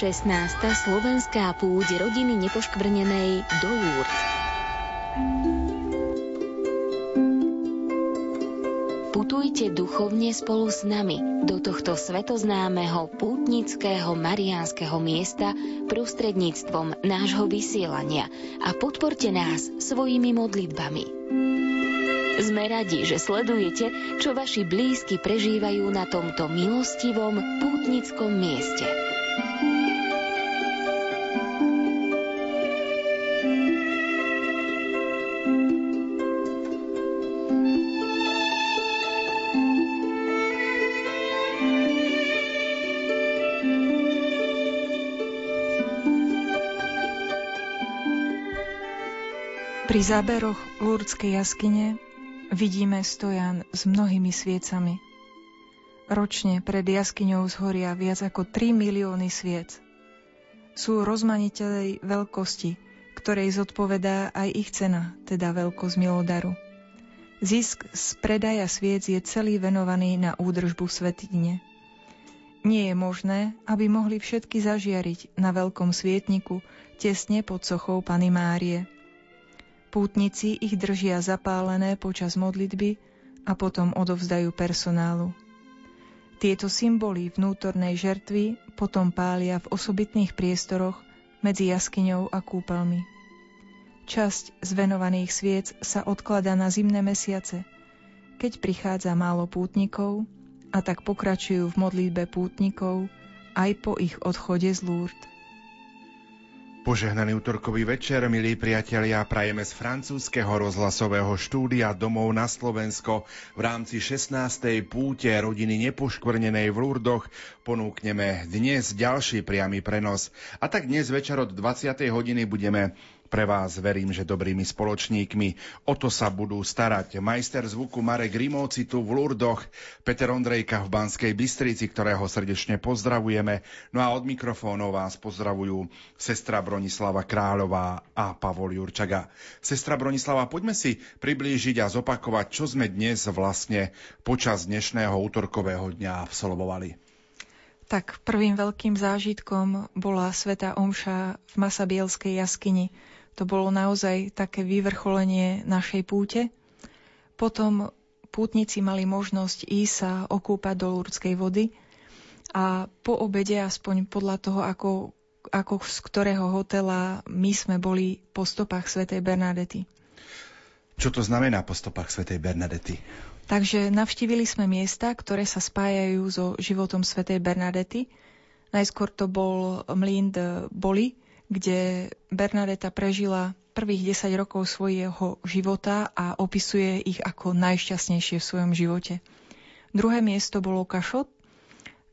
16. slovenská púť rodiny nepoškvrnenej do Lourdes. Putujte duchovne spolu s nami do tohto svetoznámeho pútnického mariánskeho miesta prostredníctvom nášho vysielania a podporte nás svojimi modlitbami. Sme radi, že sledujete, čo vaši blízky prežívajú na tomto milostivom pútnickom mieste. Pri záberoch Lurdskej jaskyne vidíme stojan s mnohými sviecami. Ročne pred jaskyňou zhoria viac ako 3 milióny sviec. Sú rozmaniteľej veľkosti, ktorej zodpovedá aj ich cena, teda veľkosť milodaru. Zisk z predaja sviec je celý venovaný na údržbu svetine. Nie je možné, aby mohli všetky zažiariť na veľkom svietniku tesne pod sochou Pany Márie – Pútnici ich držia zapálené počas modlitby a potom odovzdajú personálu. Tieto symboly vnútornej žertvy potom pália v osobitných priestoroch medzi jaskyňou a kúpeľmi. Časť z venovaných sviec sa odklada na zimné mesiace, keď prichádza málo pútnikov a tak pokračujú v modlitbe pútnikov aj po ich odchode z Lourdes. Požehnaný útorkový večer, milí priatelia, prajeme z francúzského rozhlasového štúdia domov na Slovensko. V rámci 16. púte rodiny nepoškvrnenej v Lurdoch ponúkneme dnes ďalší priamy prenos. A tak dnes večer od 20. hodiny budeme pre vás verím, že dobrými spoločníkmi. O to sa budú starať majster zvuku Marek Rimovci tu v Lurdoch, Peter Ondrejka v Banskej Bystrici, ktorého srdečne pozdravujeme. No a od mikrofónov vás pozdravujú sestra Bronislava Kráľová a Pavol Jurčaga. Sestra Bronislava, poďme si priblížiť a zopakovať, čo sme dnes vlastne počas dnešného útorkového dňa absolvovali. Tak prvým veľkým zážitkom bola Sveta Omša v Masabielskej jaskyni, to bolo naozaj také vyvrcholenie našej púte. Potom pútnici mali možnosť ísť sa okúpať do Lurdskej vody a po obede, aspoň podľa toho, ako, ako z ktorého hotela my sme boli po stopách svätej Bernadety. Čo to znamená po stopách svätej Bernadety? Takže navštívili sme miesta, ktoré sa spájajú so životom svätej Bernadety. Najskôr to bol mlín de Boli, kde Bernadeta prežila prvých 10 rokov svojho života a opisuje ich ako najšťastnejšie v svojom živote. Druhé miesto bolo Kašot,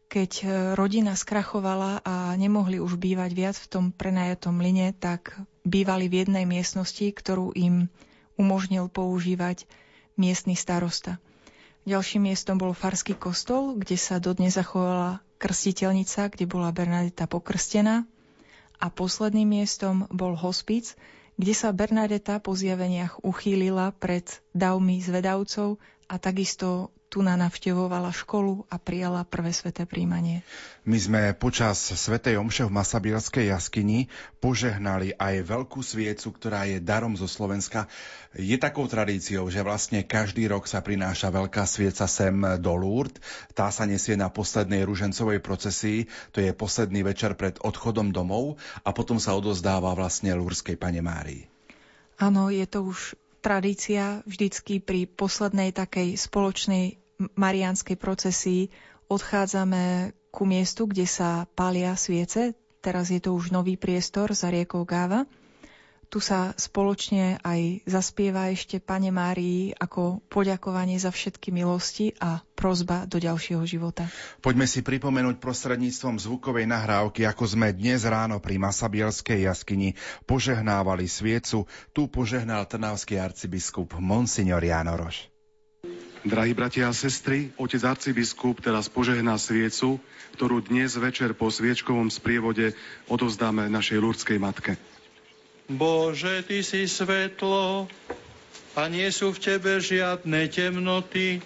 keď rodina skrachovala a nemohli už bývať viac v tom prenajatom line, tak bývali v jednej miestnosti, ktorú im umožnil používať miestny starosta. Ďalším miestom bol Farský kostol, kde sa dodnes zachovala krstiteľnica, kde bola Bernadeta pokrstená a posledným miestom bol hospic, kde sa Bernadeta po zjaveniach uchýlila pred davmi zvedavcov a takisto tu na navštevovala školu a prijala prvé sveté príjmanie. My sme počas svetej omše v Masabielskej jaskyni požehnali aj veľkú sviecu, ktorá je darom zo Slovenska. Je takou tradíciou, že vlastne každý rok sa prináša veľká svieca sem do Lourdes. Tá sa nesie na poslednej ružencovej procesii, to je posledný večer pred odchodom domov a potom sa odozdáva vlastne Lúrskej pane Márii. Áno, je to už tradícia vždycky pri poslednej takej spoločnej marianskej procesii odchádzame ku miestu, kde sa pália sviece. Teraz je to už nový priestor za riekou Gáva. Tu sa spoločne aj zaspieva ešte Pane Márii ako poďakovanie za všetky milosti a prozba do ďalšieho života. Poďme si pripomenúť prostredníctvom zvukovej nahrávky, ako sme dnes ráno pri Masabielskej jaskyni požehnávali sviecu. Tu požehnal trnavský arcibiskup Monsignor Janoroš. Drahí bratia a sestry, otec arcibiskup teraz požehná sviecu, ktorú dnes večer po sviečkovom sprievode odovzdáme našej ľudskej matke. Bože, Ty si svetlo a nie sú v Tebe žiadne temnoty.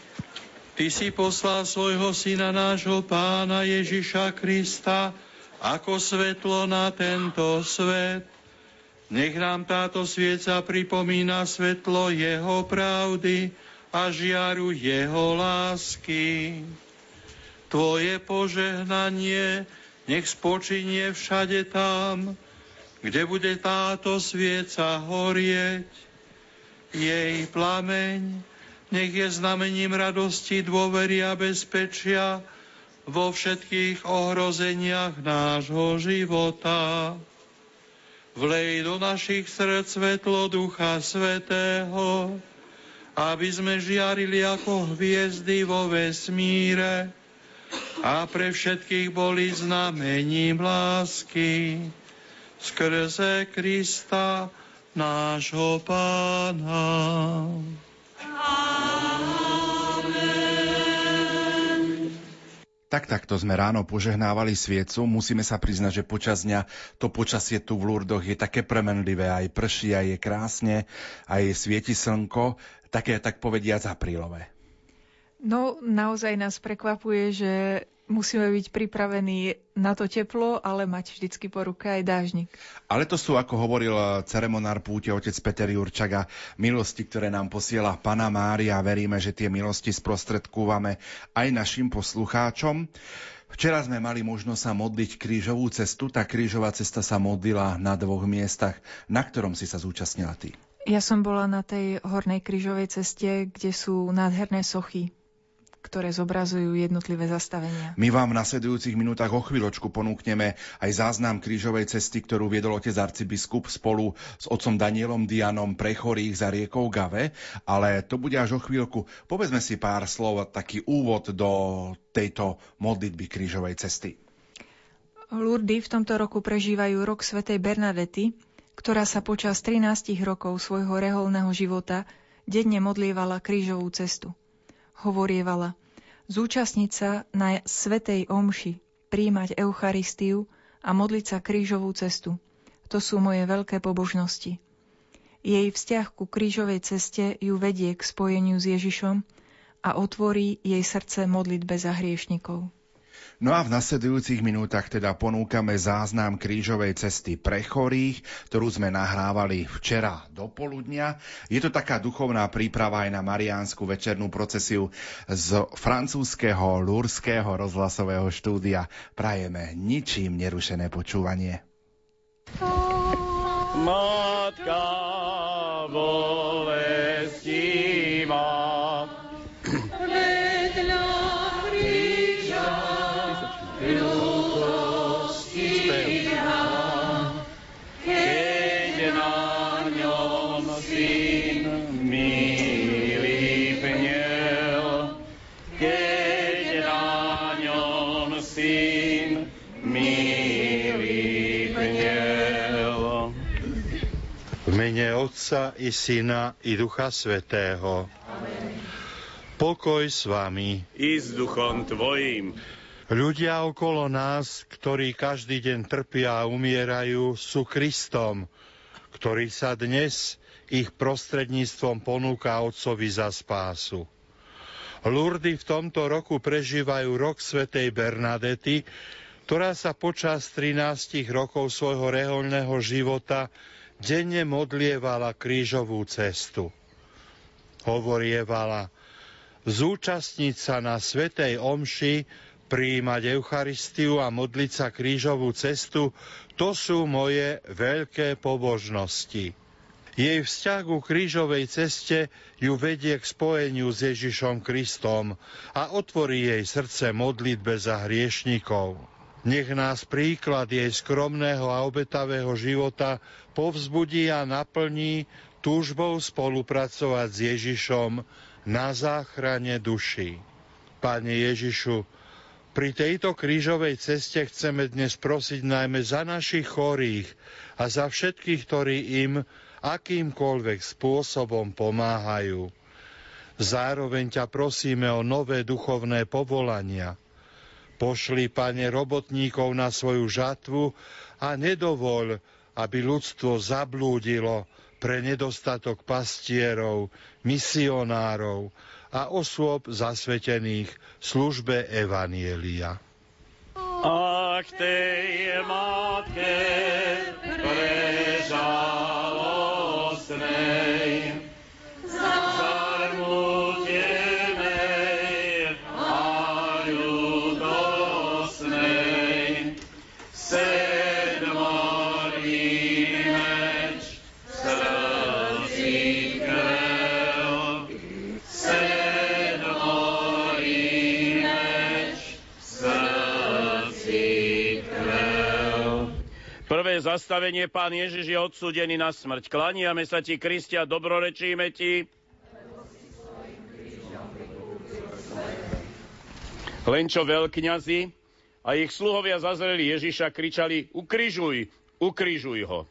Ty si poslal svojho Syna nášho Pána Ježiša Krista, ako svetlo na tento svet. Nech nám táto svieca pripomína svetlo Jeho pravdy a žiaru Jeho lásky. Tvoje požehnanie nech spočinie všade tam, kde bude táto svieca horieť. Jej plameň nech je znamením radosti, dôvery a bezpečia vo všetkých ohrozeniach nášho života. Vlej do našich srdc svetlo Ducha Svetého, aby sme žiarili ako hviezdy vo vesmíre a pre všetkých boli znamením lásky skrze Krista nášho Pána. Tak takto sme ráno požehnávali sviecu. Musíme sa priznať, že počas dňa to počasie tu v Lurdoch je také premenlivé. Aj prší, aj je krásne, aj svieti slnko. Také, tak povediac, aprílové. No, naozaj nás prekvapuje, že musíme byť pripravení na to teplo, ale mať vždycky po ruke aj dážnik. Ale to sú, ako hovoril ceremonár púte otec Peter Jurčaga, milosti, ktoré nám posiela Pana Mária veríme, že tie milosti sprostredkúvame aj našim poslucháčom. Včera sme mali možnosť sa modliť krížovú cestu. Tá krížová cesta sa modlila na dvoch miestach. Na ktorom si sa zúčastnila ty? Ja som bola na tej hornej krížovej ceste, kde sú nádherné sochy ktoré zobrazujú jednotlivé zastavenia. My vám v nasledujúcich minútach o chvíľočku ponúkneme aj záznam krížovej cesty, ktorú viedol otec arcibiskup spolu s otcom Danielom Dianom pre chorých za riekou Gave, ale to bude až o chvíľku. Povedzme si pár slov, taký úvod do tejto modlitby krížovej cesty. Lurdy v tomto roku prežívajú rok svätej Bernadety, ktorá sa počas 13 rokov svojho reholného života denne modlievala krížovú cestu hovorievala zúčastniť sa na Svetej Omši, príjmať Eucharistiu a modliť sa krížovú cestu. To sú moje veľké pobožnosti. Jej vzťah ku krížovej ceste ju vedie k spojeniu s Ježišom a otvorí jej srdce modlitbe za hriešnikov. No a v nasledujúcich minútach teda ponúkame záznam krížovej cesty pre chorých, ktorú sme nahrávali včera do poludnia. Je to taká duchovná príprava aj na mariánsku večernú procesiu z francúzského lúrského rozhlasového štúdia. Prajeme ničím nerušené počúvanie. Matka bolestivá, Otca i Syna i Ducha Svetého. Pokoj s vami. I s duchom tvojim. Ľudia okolo nás, ktorí každý deň trpia a umierajú, sú Kristom, ktorý sa dnes ich prostredníctvom ponúka Otcovi za spásu. Lurdy v tomto roku prežívajú rok svätej Bernadety, ktorá sa počas 13 rokov svojho reholného života denne modlievala krížovú cestu. Hovorievala, zúčastniť sa na Svetej Omši, prijímať Eucharistiu a modliť sa krížovú cestu, to sú moje veľké pobožnosti. Jej vzťah ku krížovej ceste ju vedie k spojeniu s Ježišom Kristom a otvorí jej srdce modlitbe za hriešnikov. Nech nás príklad jej skromného a obetavého života povzbudí a naplní túžbou spolupracovať s Ježišom na záchrane duší. Pane Ježišu, pri tejto krížovej ceste chceme dnes prosiť najmä za našich chorých a za všetkých, ktorí im akýmkoľvek spôsobom pomáhajú. Zároveň ťa prosíme o nové duchovné povolania – Pošli, pane, robotníkov na svoju žatvu a nedovoľ, aby ľudstvo zablúdilo pre nedostatok pastierov, misionárov a osôb zasvetených službe Evanielia. A k tej matke prežalostnej. Zastavenie, pán Ježiš je odsúdený na smrť. Klaniame sa ti, Kristia, dobrorečíme ti. Len čo veľkňazi a ich sluhovia zazreli Ježiša, kričali ukrižuj, ukrižuj ho.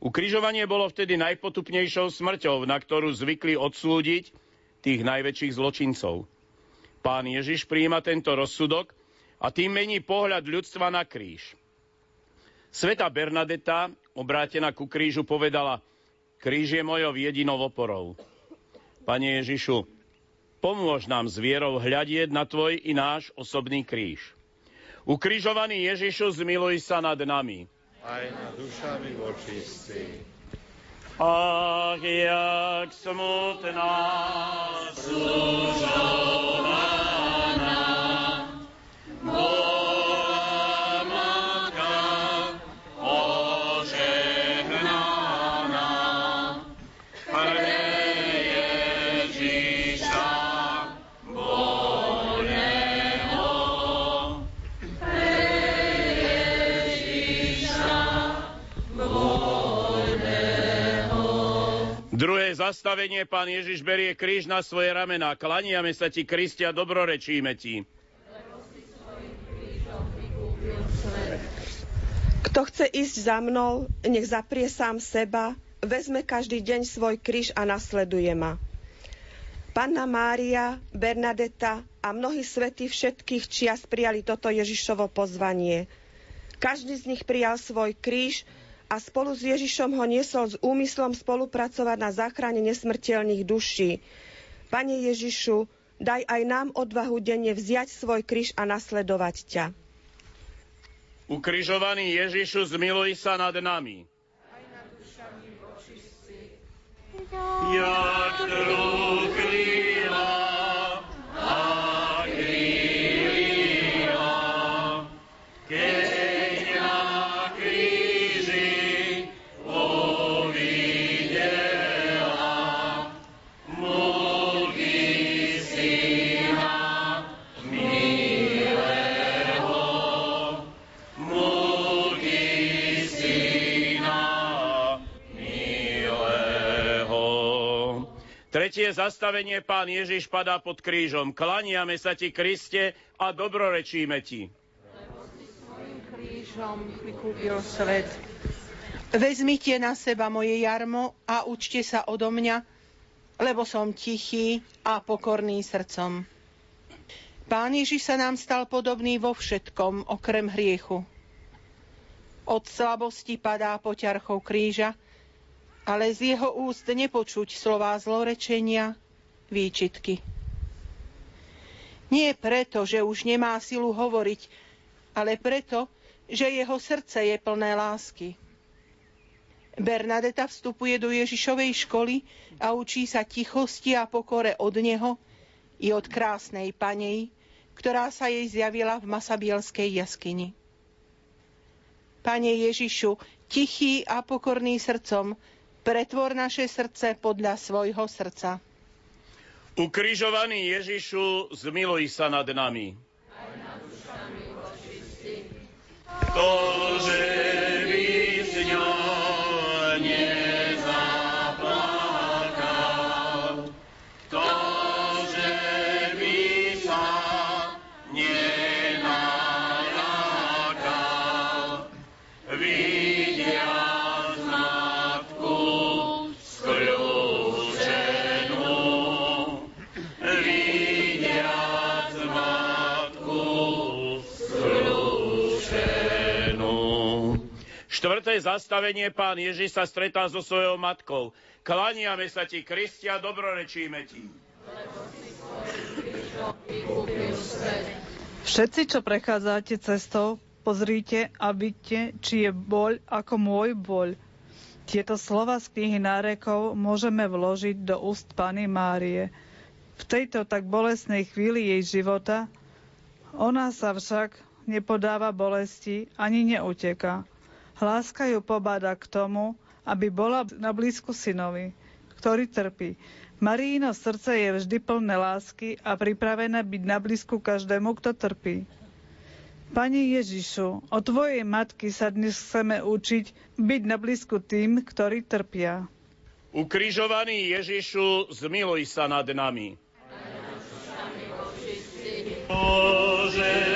Ukrižovanie bolo vtedy najpotupnejšou smrťou, na ktorú zvykli odsúdiť tých najväčších zločincov. Pán Ježiš príjima tento rozsudok a tým mení pohľad ľudstva na kríž. Sveta Bernadeta, obrátená ku krížu, povedala, kríž je mojou jedinou oporou. Pane Ježišu, pomôž nám s vierou hľadieť na tvoj i náš osobný kríž. Ukrižovaný Ježišu, zmiluj sa nad nami. Aj nad dušami vočistí. Ach, jak smutná služovaná zastavenie, pán Ježiš berie kríž na svoje ramená. Klaniame sa ti, Kristia, dobrorečíme ti. Kto chce ísť za mnou, nech zaprie sám seba, vezme každý deň svoj kríž a nasleduje ma. Panna Mária, Bernadeta a mnohí svätí všetkých čias prijali toto Ježišovo pozvanie. Každý z nich prijal svoj kríž a spolu s Ježišom ho niesol s úmyslom spolupracovať na záchrane nesmrteľných duší. Pane Ježišu, daj aj nám odvahu denne vziať svoj kríž a nasledovať ťa. Ukrižovaný Ježišu, zmiluj sa nad nami. Jak trúchlila a Tretie zastavenie pán Ježiš padá pod krížom. Klaniame sa ti, Kriste, a dobrorečíme ti. Vezmite na seba moje jarmo a učte sa odo mňa, lebo som tichý a pokorný srdcom. Pán Ježiš sa nám stal podobný vo všetkom, okrem hriechu. Od slabosti padá poťarchou kríža, ale z jeho úst nepočuť slová zlorečenia, výčitky. Nie preto, že už nemá silu hovoriť, ale preto, že jeho srdce je plné lásky. Bernadeta vstupuje do Ježišovej školy a učí sa tichosti a pokore od neho i od krásnej panej, ktorá sa jej zjavila v Masabielskej jaskyni. Pane Ježišu, tichý a pokorný srdcom, pretvor naše srdce podľa svojho srdca. Ukrižovaný Ježišu, zmiluj sa nad nami. To, že by Štvrté zastavenie pán Ježiš sa stretá so svojou matkou. Klaniame sa ti, Kristia, dobrorečíme ti. Všetci, čo prechádzate cestou, pozrite a vidíte, či je boľ ako môj boľ. Tieto slova z knihy nárekov môžeme vložiť do úst Pany Márie. V tejto tak bolestnej chvíli jej života ona sa však nepodáva bolesti ani neuteka. Hláska ju pobáda k tomu, aby bola na blízku synovi, ktorý trpí. Maríno srdce je vždy plné lásky a pripravené byť na blízku každému, kto trpí. Pani Ježišu, o Tvojej matky sa dnes chceme učiť byť na blízku tým, ktorí trpia. Ukrižovaný Ježišu, zmiluj sa nad nami. Bože,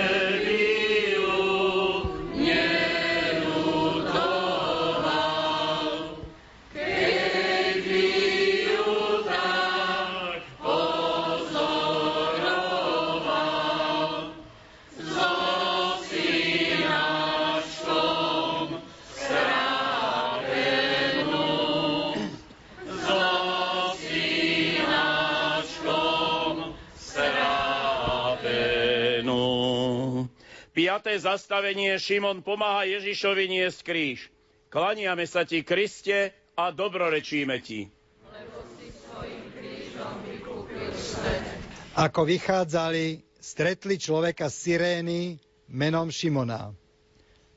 Piaté zastavenie Šimon pomáha Ježišovi niesť kríž. Klaniame sa ti, Kriste, a dobrorečíme ti. Ako vychádzali, stretli človeka z Sirény menom Šimona.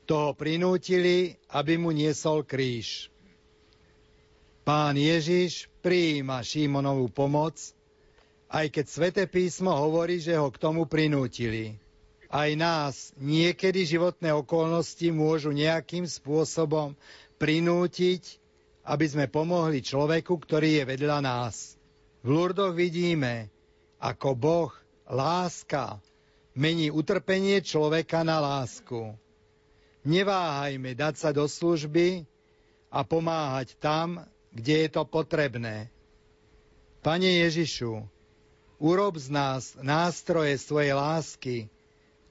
Toho prinútili, aby mu niesol kríž. Pán Ježiš prijíma Šimonovú pomoc, aj keď Svete písmo hovorí, že ho k tomu prinútili aj nás niekedy životné okolnosti môžu nejakým spôsobom prinútiť, aby sme pomohli človeku, ktorý je vedľa nás. V Lurdoch vidíme, ako Boh, láska, mení utrpenie človeka na lásku. Neváhajme dať sa do služby a pomáhať tam, kde je to potrebné. Pane Ježišu, urob z nás nástroje svojej lásky,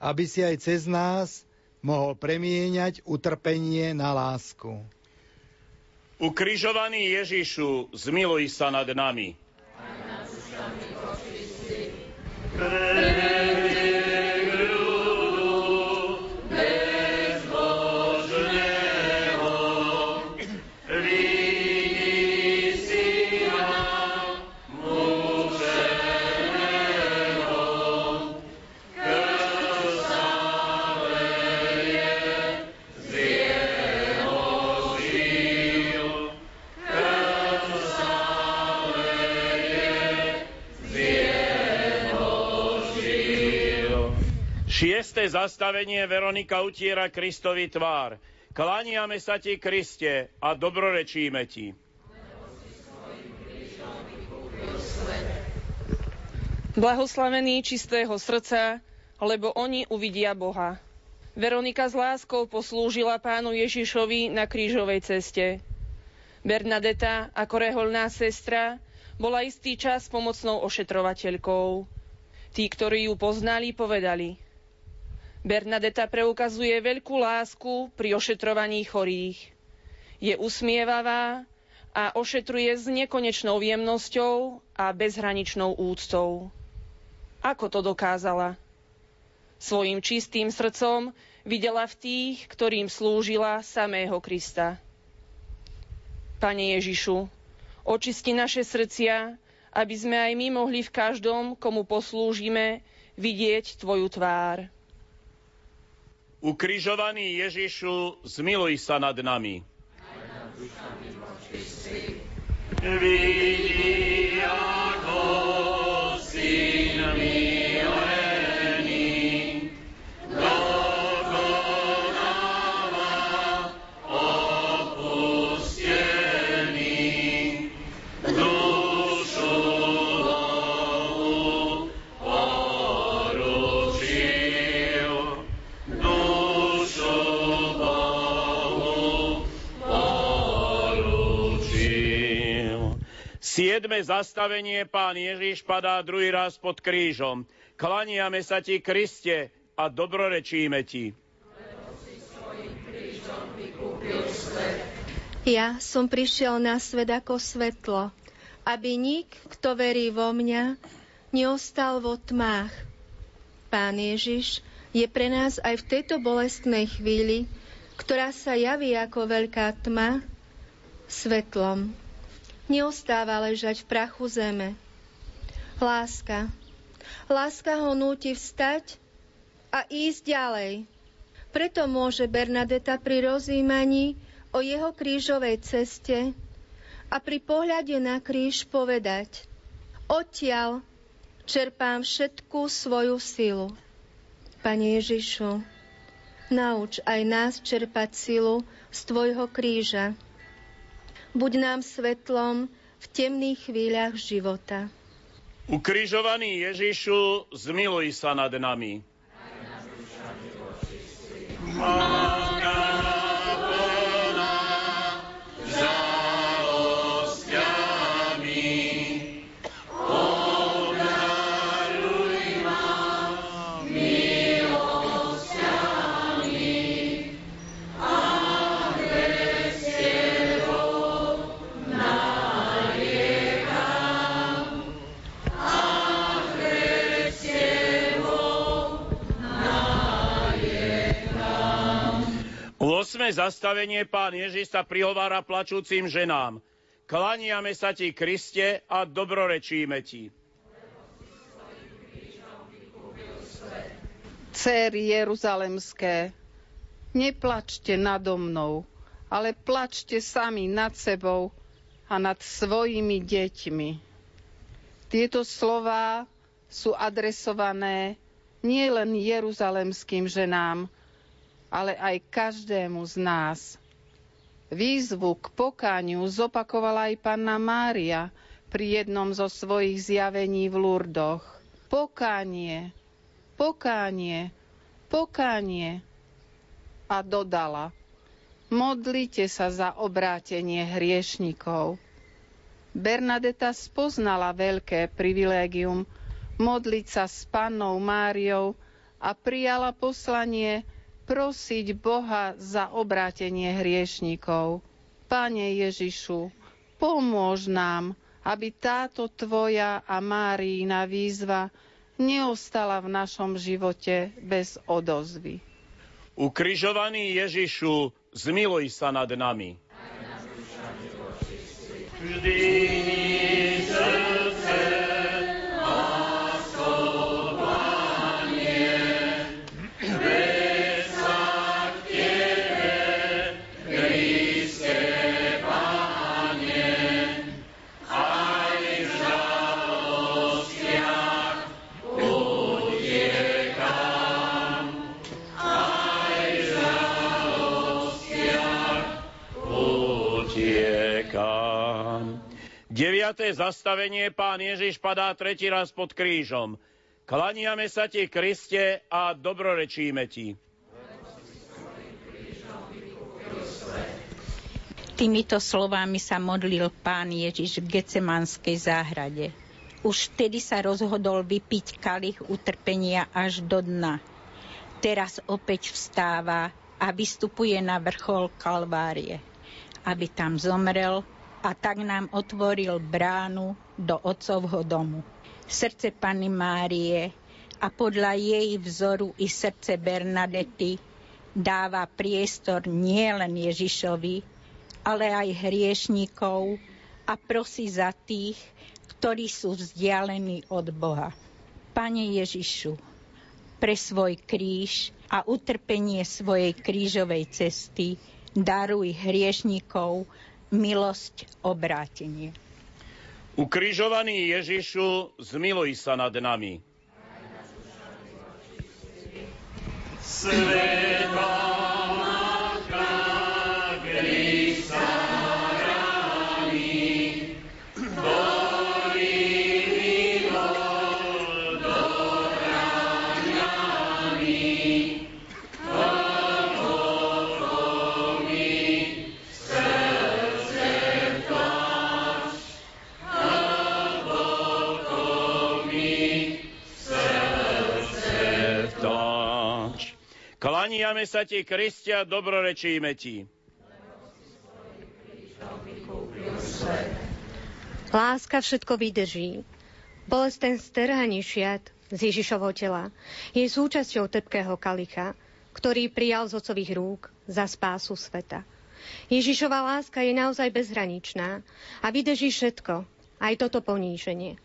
aby si aj cez nás mohol premieňať utrpenie na lásku. Ukrižovaný Ježišu, zmiluj sa nad nami. Pre zastavenie Veronika utiera Kristovi tvár. Klániame sa ti, Kriste, a dobrorečíme ti. Blahoslavení čistého srdca, lebo oni uvidia Boha. Veronika s láskou poslúžila pánu Ježišovi na krížovej ceste. Bernadeta ako reholná sestra bola istý čas pomocnou ošetrovateľkou. Tí, ktorí ju poznali, povedali – Bernadeta preukazuje veľkú lásku pri ošetrovaní chorých. Je usmievavá a ošetruje s nekonečnou jemnosťou a bezhraničnou úctou. Ako to dokázala? Svojim čistým srdcom videla v tých, ktorým slúžila samého Krista. Pane Ježišu, očisti naše srdcia, aby sme aj my mohli v každom, komu poslúžime, vidieť Tvoju tvár. Ukrižovaný Ježišu, zmiluj sa nad nami. Vidí, Siedme zastavenie pán Ježiš padá druhý raz pod krížom. Klaniame sa ti, Kriste, a dobrorečíme ti. Ja som prišiel na svet ako svetlo, aby nik, kto verí vo mňa, neostal vo tmách. Pán Ježiš, je pre nás aj v tejto bolestnej chvíli, ktorá sa javí ako veľká tma, svetlom. Neostáva ležať v prachu zeme. Láska. Láska ho núti vstať a ísť ďalej. Preto môže Bernadeta pri rozímaní o jeho krížovej ceste a pri pohľade na kríž povedať Odtiaľ čerpám všetkú svoju silu. Pane Ježišu, nauč aj nás čerpať silu z Tvojho kríža. Buď nám svetlom v temných chvíľach života. Ukrižovaný Ježišu, zmiluj sa nad nami. Amen. Zastavenie pán Ježiš sa prihovára plačúcim ženám. Klaniame sa ti, Kriste, a dobrorečíme ti. Céry Jeruzalemské, neplačte nado mnou, ale plačte sami nad sebou a nad svojimi deťmi. Tieto slová sú adresované nielen jeruzalemským ženám, ale aj každému z nás. Výzvu k pokániu zopakovala aj panna Mária pri jednom zo svojich zjavení v Lurdoch. Pokánie, pokánie, pokánie. A dodala, modlite sa za obrátenie hriešnikov. Bernadeta spoznala veľké privilégium modliť sa s pannou Máriou a prijala poslanie prosiť Boha za obrátenie hriešnikov. Pane Ježišu, pomôž nám, aby táto Tvoja a Máriina výzva neostala v našom živote bez odozvy. Ukrižovaný Ježišu, zmiluj sa nad nami. Vždy Deviaté zastavenie pán Ježiš padá tretí raz pod krížom. Klaniame sa ti, Kriste, a dobrorečíme ti. Týmito slovami sa modlil pán Ježiš v Gecemanskej záhrade. Už vtedy sa rozhodol vypiť kalich utrpenia až do dna. Teraz opäť vstáva a vystupuje na vrchol Kalvárie, aby tam zomrel a tak nám otvoril bránu do otcovho domu. Srdce Panny Márie a podľa jej vzoru i srdce Bernadety dáva priestor nielen Ježišovi, ale aj hriešnikov a prosí za tých, ktorí sú vzdialení od Boha. Pane Ježišu, pre svoj kríž a utrpenie svojej krížovej cesty daruj hriešnikov milosť obrátenie. Ukrižovaný Ježišu, zmiluj sa nad nami. Sveta Klaniame sa ti, Kristia, dobrorečíme ti. Láska všetko vydrží. Bolest ten sterhaní šiat z Ježišovho tela. Je súčasťou trpkého kalicha, ktorý prijal z ocových rúk za spásu sveta. Ježišova láska je naozaj bezhraničná a vydrží všetko, aj toto poníženie.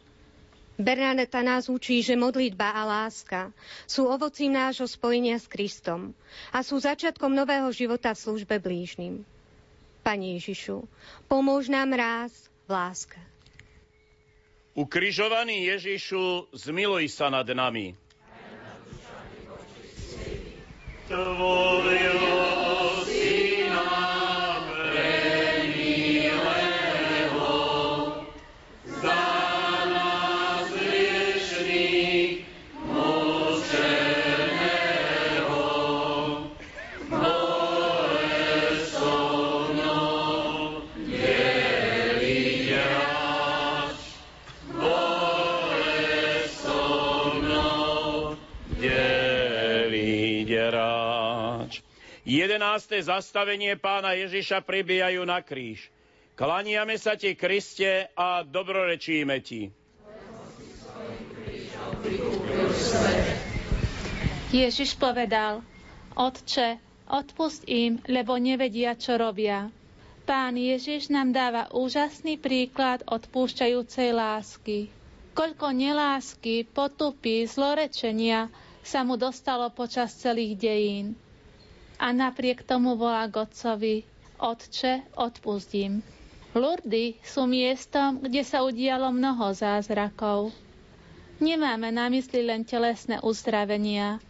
Bernadeta nás učí, že modlitba a láska sú ovocím nášho spojenia s Kristom a sú začiatkom nového života v službe blížnym. Pani Ježišu, pomôž nám raz v láske. Ukrižovaný Ježišu, zmiluj sa nad nami. Tvoje Jedenácté zastavenie pána Ježiša pribijajú na kríž. Klaniame sa ti, Kriste, a dobrorečíme ti. Ježiš povedal, Otče, odpust im, lebo nevedia, čo robia. Pán Ježiš nám dáva úžasný príklad odpúšťajúcej lásky. Koľko nelásky, potupy, zlorečenia sa mu dostalo počas celých dejín a napriek tomu volá k otcovi, Otče, odpustím. Lurdy sú miestom, kde sa udialo mnoho zázrakov. Nemáme na mysli len telesné uzdravenia.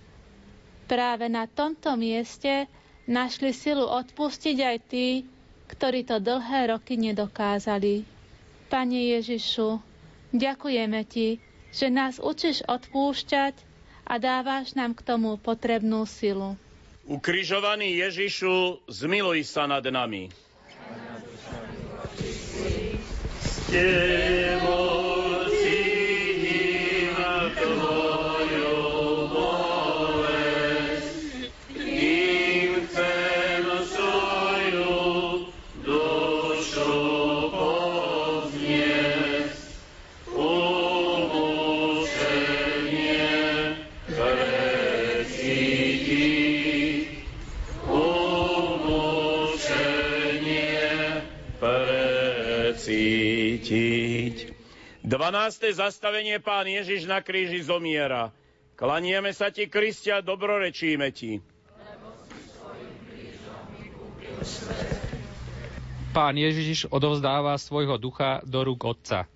Práve na tomto mieste našli silu odpustiť aj tí, ktorí to dlhé roky nedokázali. Pane Ježišu, ďakujeme Ti, že nás učíš odpúšťať a dávaš nám k tomu potrebnú silu. Ukrižovaný Ježišu, zmiluj sa nad nami. Stevo. 12. zastavenie pán Ježiš na kríži zomiera. Klanieme sa ti, Kristia, dobrorečíme ti. Pán Ježiš odovzdáva svojho ducha do rúk Otca.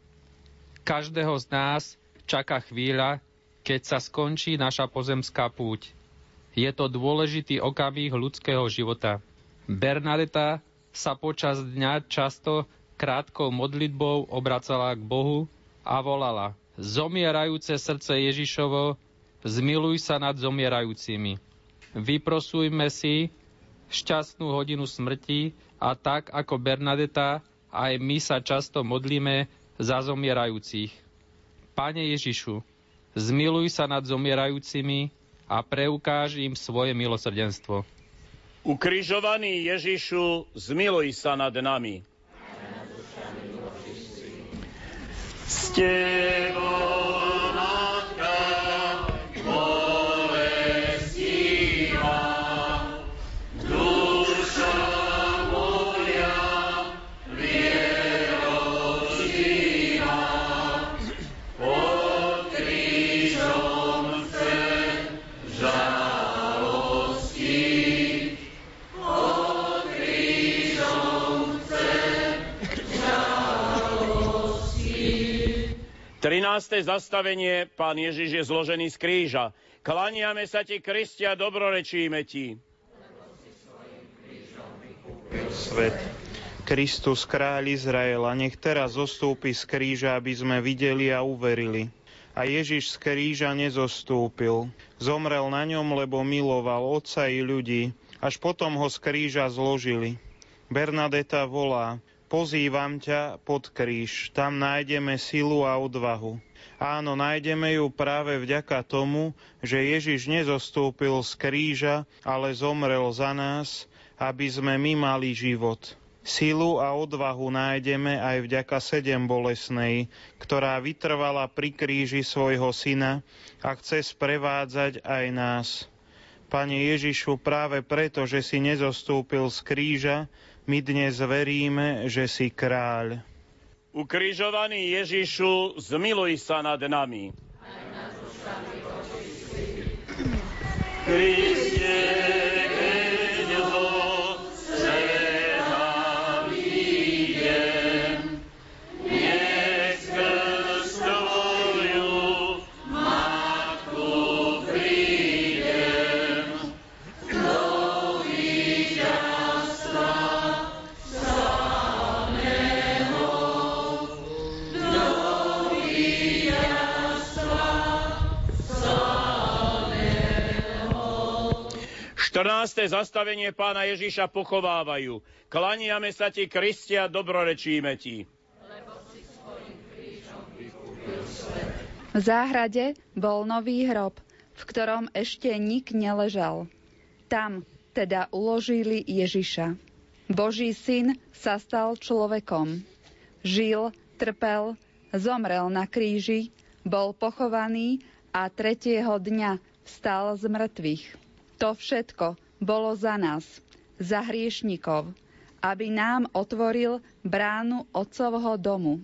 Každého z nás čaká chvíľa, keď sa skončí naša pozemská púť. Je to dôležitý okamih ľudského života. Bernadeta sa počas dňa často krátkou modlitbou obracala k Bohu a volala Zomierajúce srdce Ježišovo, zmiluj sa nad zomierajúcimi. Vyprosujme si šťastnú hodinu smrti a tak ako Bernadeta, aj my sa často modlíme za zomierajúcich. Pane Ježišu, zmiluj sa nad zomierajúcimi a preukáž im svoje milosrdenstvo. Ukrižovaný Ježišu, zmiluj sa nad nami. S Trinácté zastavenie, pán Ježiš je zložený z kríža. Klaniame sa ti, Kristia, dobrorečíme ti. Svet. Kristus, kráľ Izraela, nech teraz zostúpi z kríža, aby sme videli a uverili. A Ježiš z kríža nezostúpil. Zomrel na ňom, lebo miloval otca i ľudí. Až potom ho z kríža zložili. Bernadeta volá, Pozývam ťa pod kríž, tam nájdeme silu a odvahu. Áno, nájdeme ju práve vďaka tomu, že Ježiš nezostúpil z kríža, ale zomrel za nás, aby sme my mali život. Silu a odvahu nájdeme aj vďaka sedem bolesnej, ktorá vytrvala pri kríži svojho syna a chce sprevádzať aj nás. Pane Ježišu, práve preto, že si nezostúpil z kríža, my dnes veríme, že si kráľ. Ukrižovaný Ježišu, zmiluj sa nad nami. Kriste, Štrnácté zastavenie pána Ježiša pochovávajú. Klaniame sa ti, Kristia, dobrorečíme ti. V záhrade bol nový hrob, v ktorom ešte nik neležal. Tam teda uložili Ježiša. Boží syn sa stal človekom. Žil, trpel, zomrel na kríži, bol pochovaný a tretieho dňa vstal z mŕtvych. To všetko bolo za nás, za hriešnikov, aby nám otvoril bránu Otcovho domu.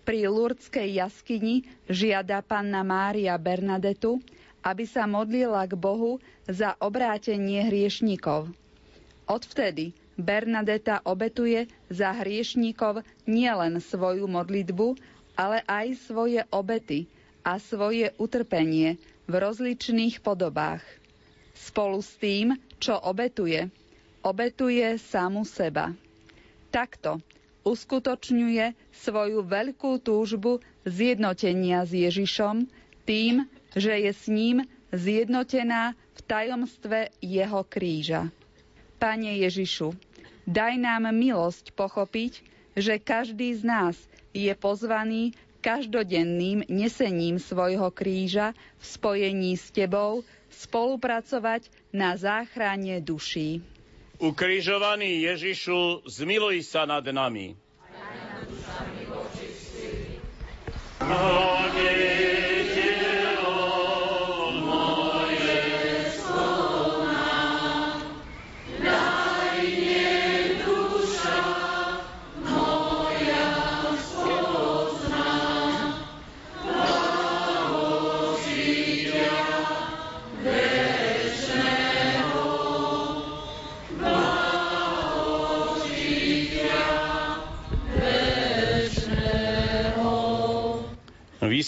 Pri Lurdskej jaskyni žiada panna Mária Bernadetu, aby sa modlila k Bohu za obrátenie hriešnikov. Odvtedy Bernadeta obetuje za hriešníkov nielen svoju modlitbu, ale aj svoje obety a svoje utrpenie v rozličných podobách spolu s tým, čo obetuje. Obetuje samu seba. Takto uskutočňuje svoju veľkú túžbu zjednotenia s Ježišom tým, že je s ním zjednotená v tajomstve jeho kríža. Pane Ježišu, daj nám milosť pochopiť, že každý z nás je pozvaný každodenným nesením svojho kríža v spojení s Tebou spolupracovať na záchrane duší. Ukrižovaný Ježišu, zmiluj sa nad nami. Amen.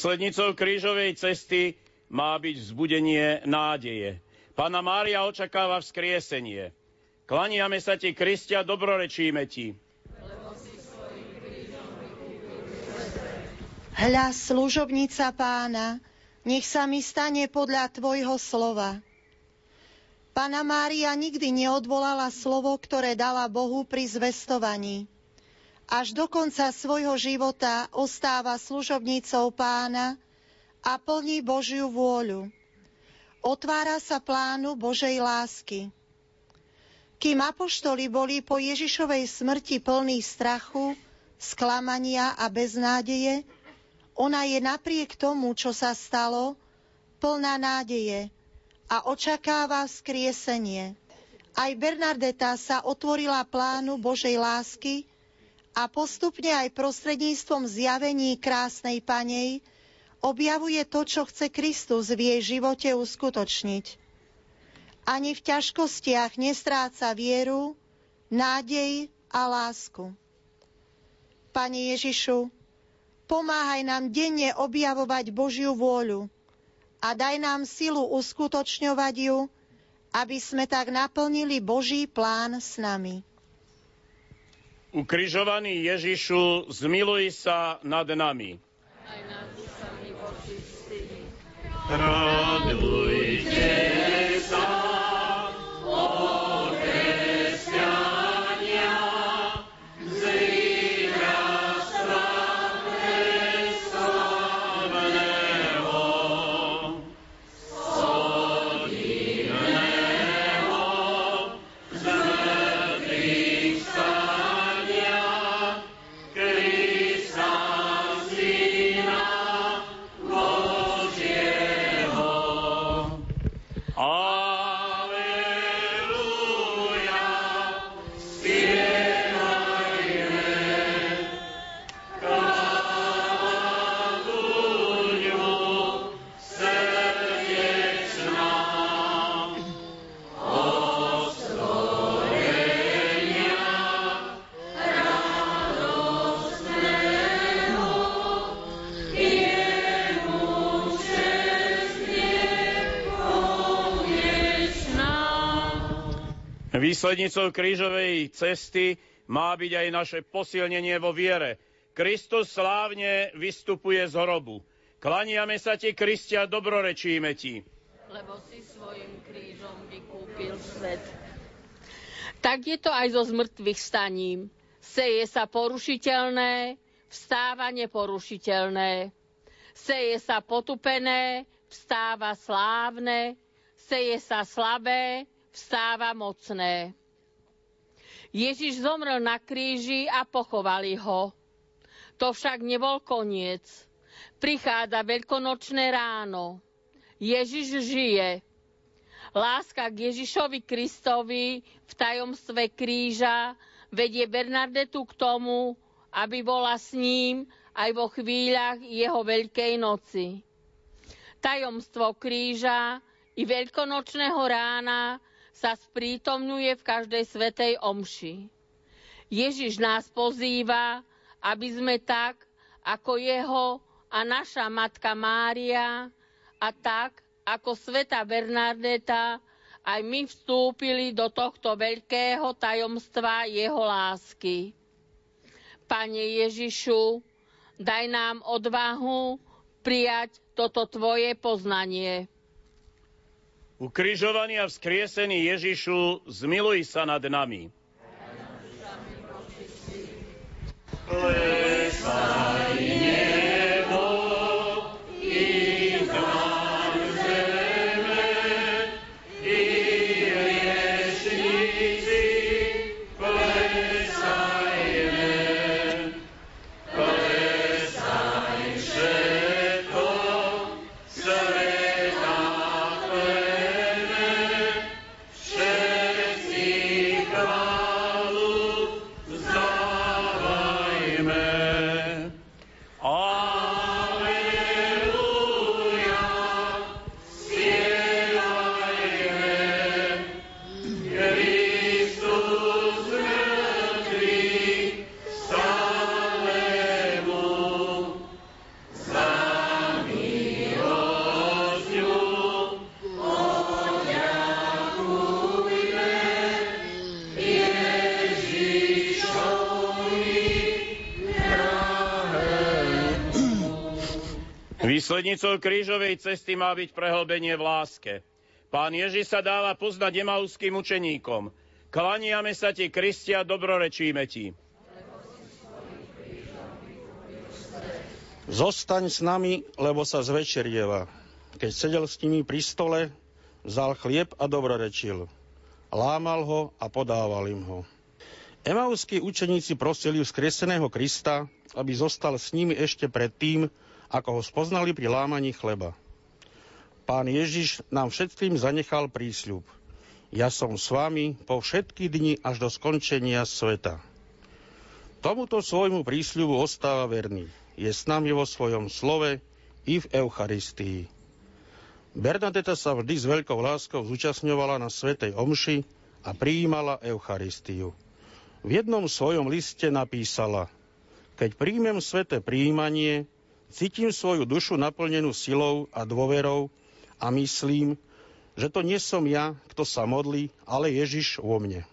Výslednicou krížovej cesty má byť vzbudenie nádeje. Pána Mária očakáva vzkriesenie. Klaniame sa ti, Kristia, dobrorečíme ti. Hľa, služobnica pána, nech sa mi stane podľa tvojho slova. Pána Mária nikdy neodvolala slovo, ktoré dala Bohu pri zvestovaní až do konca svojho života ostáva služobnícou pána a plní Božiu vôľu. Otvára sa plánu Božej lásky. Kým apoštoli boli po Ježišovej smrti plní strachu, sklamania a beznádeje, ona je napriek tomu, čo sa stalo, plná nádeje a očakáva vzkriesenie. Aj Bernardeta sa otvorila plánu Božej lásky, a postupne aj prostredníctvom zjavení krásnej panej objavuje to, čo chce Kristus v jej živote uskutočniť. Ani v ťažkostiach nestráca vieru, nádej a lásku. Pane Ježišu, pomáhaj nám denne objavovať Božiu vôľu a daj nám silu uskutočňovať ju, aby sme tak naplnili Boží plán s nami. Ukrižovaný Ježišu, zmiluj sa nad nami. Radujte Výslednicou krížovej cesty má byť aj naše posilnenie vo viere. Kristus slávne vystupuje z hrobu. Klaniame sa ti, Kristia, dobrorečíme ti. Lebo si svojim krížom vykúpil svet. Tak je to aj so zmrtvých staním. Seje sa porušiteľné, vstáva neporušiteľné. Seje sa potupené, vstáva slávne, seje sa slabé, vstáva mocné. Ježiš zomrel na kríži a pochovali ho. To však nebol koniec. Prichádza veľkonočné ráno. Ježiš žije. Láska k Ježišovi Kristovi v tajomstve kríža vedie Bernadetu k tomu, aby bola s ním aj vo chvíľach jeho Veľkej noci. Tajomstvo kríža i veľkonočného rána sa sprítomňuje v každej svetej omši. Ježiš nás pozýva, aby sme tak, ako jeho a naša matka Mária a tak, ako sveta Bernardeta, aj my vstúpili do tohto veľkého tajomstva jeho lásky. Pane Ježišu, daj nám odvahu prijať toto tvoje poznanie. Ukrižovaný a vzkriesený Ježišu, zmiluj sa nad nami. Klesaj, Výslednicou krížovej cesty má byť prehlbenie v láske. Pán Ježiš sa dáva poznať emauským učeníkom. Klaniame sa ti, Kristia, dobrorečíme ti. Zostaň s nami, lebo sa zvečerieva. Keď sedel s nimi pri stole, vzal chlieb a dobrorečil. Lámal ho a podával im ho. Emauskí učeníci prosili vzkrieseného Krista, aby zostal s nimi ešte predtým, ako ho spoznali pri lámaní chleba. Pán Ježiš nám všetkým zanechal prísľub. Ja som s vami po všetky dni až do skončenia sveta. Tomuto svojmu prísľubu ostáva verný. Je s nami vo svojom slove i v Eucharistii. Bernadeta sa vždy s veľkou láskou zúčastňovala na Svetej Omši a prijímala Eucharistiu. V jednom svojom liste napísala Keď príjmem sveté príjmanie, Cítim svoju dušu naplnenú silou a dôverou a myslím, že to nie som ja, kto sa modlí, ale Ježiš vo mne.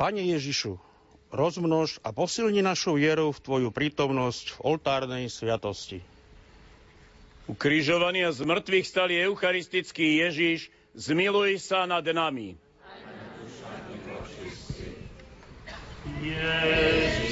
Pane Ježišu, rozmnož a posilni našu vieru v Tvoju prítomnosť v oltárnej sviatosti. Ukrižovaný a z mŕtvych stali eucharistický Ježiš, zmiluj sa nad nami. Ježišu.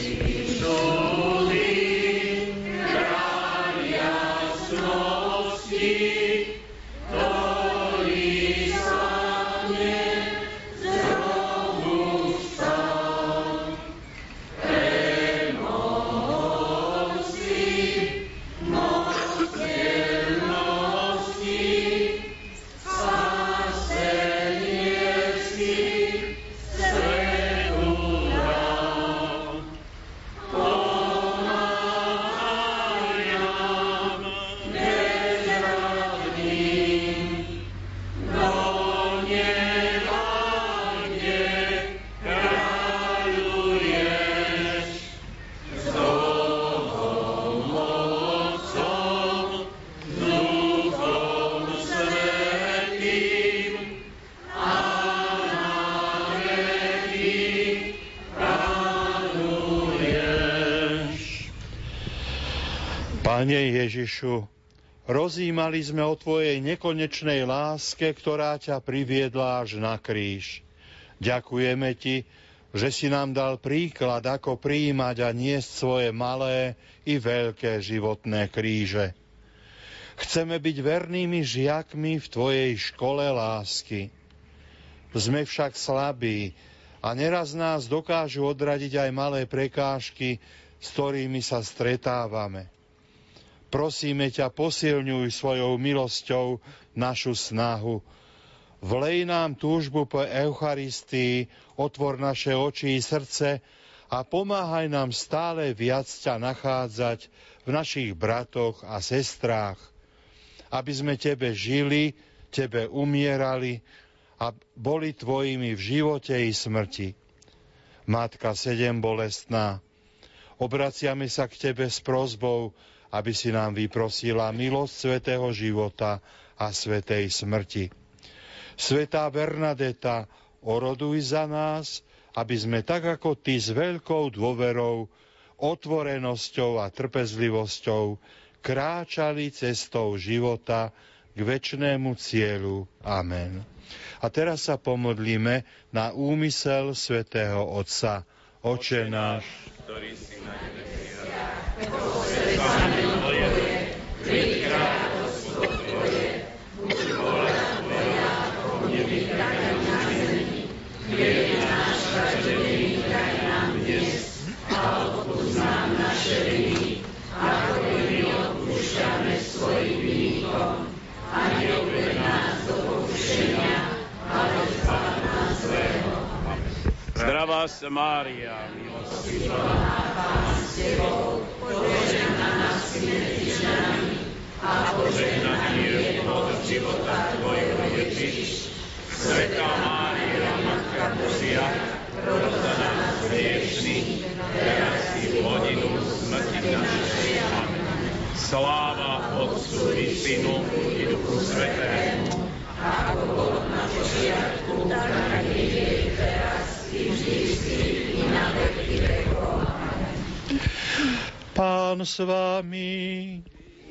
Ježišu, rozímali sme o Tvojej nekonečnej láske, ktorá ťa priviedla až na kríž. Ďakujeme Ti, že si nám dal príklad, ako prijímať a niesť svoje malé i veľké životné kríže. Chceme byť vernými žiakmi v Tvojej škole lásky. Sme však slabí a neraz nás dokážu odradiť aj malé prekážky, s ktorými sa stretávame. Prosíme ťa, posilňuj svojou milosťou našu snahu, Vlej nám túžbu po Eucharistii, otvor naše oči i srdce a pomáhaj nám stále viac ťa nachádzať v našich bratoch a sestrách, aby sme Tebe žili, Tebe umierali a boli Tvojimi v živote i smrti. Matka sedem bolestná, obraciame sa k Tebe s prozbou, aby si nám vyprosila milosť svetého života a svetej smrti Svetá Bernadeta, oroduj za nás, aby sme tak ako Ty s veľkou dôverou, otvorenosťou a trpezlivosťou kráčali cestou života k väčšnému cieľu. Amen. A teraz sa pomodlíme na úmysel svätého Otca. Oče náš, ktorý si vás, Mária, milosti Pán a požehnaný je plod života Tvojho Ježiš. Svetá Mária, Matka Božia, roz za nás hriešných, teraz i v hodinu smrti našej. Amen. Sláva Otcu i Synu i Duchu Svetému, ako bolo na počiatku, tak je teraz Pán s vami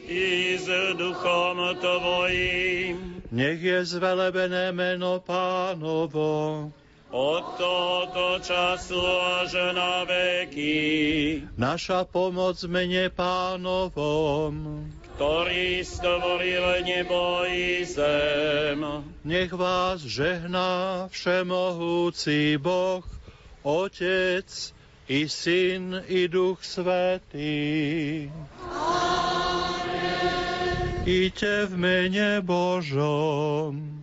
i s duchom tvojim. Nech je zvelebené meno pánovo. Od tohoto času až na veky. Naša pomoc mene pánovom ktorý stvoril nebo i zem. Nech vás žehná všemohúci Boh, Otec i Syn i Duch Svetý. Amen. Iďte v mene Božom.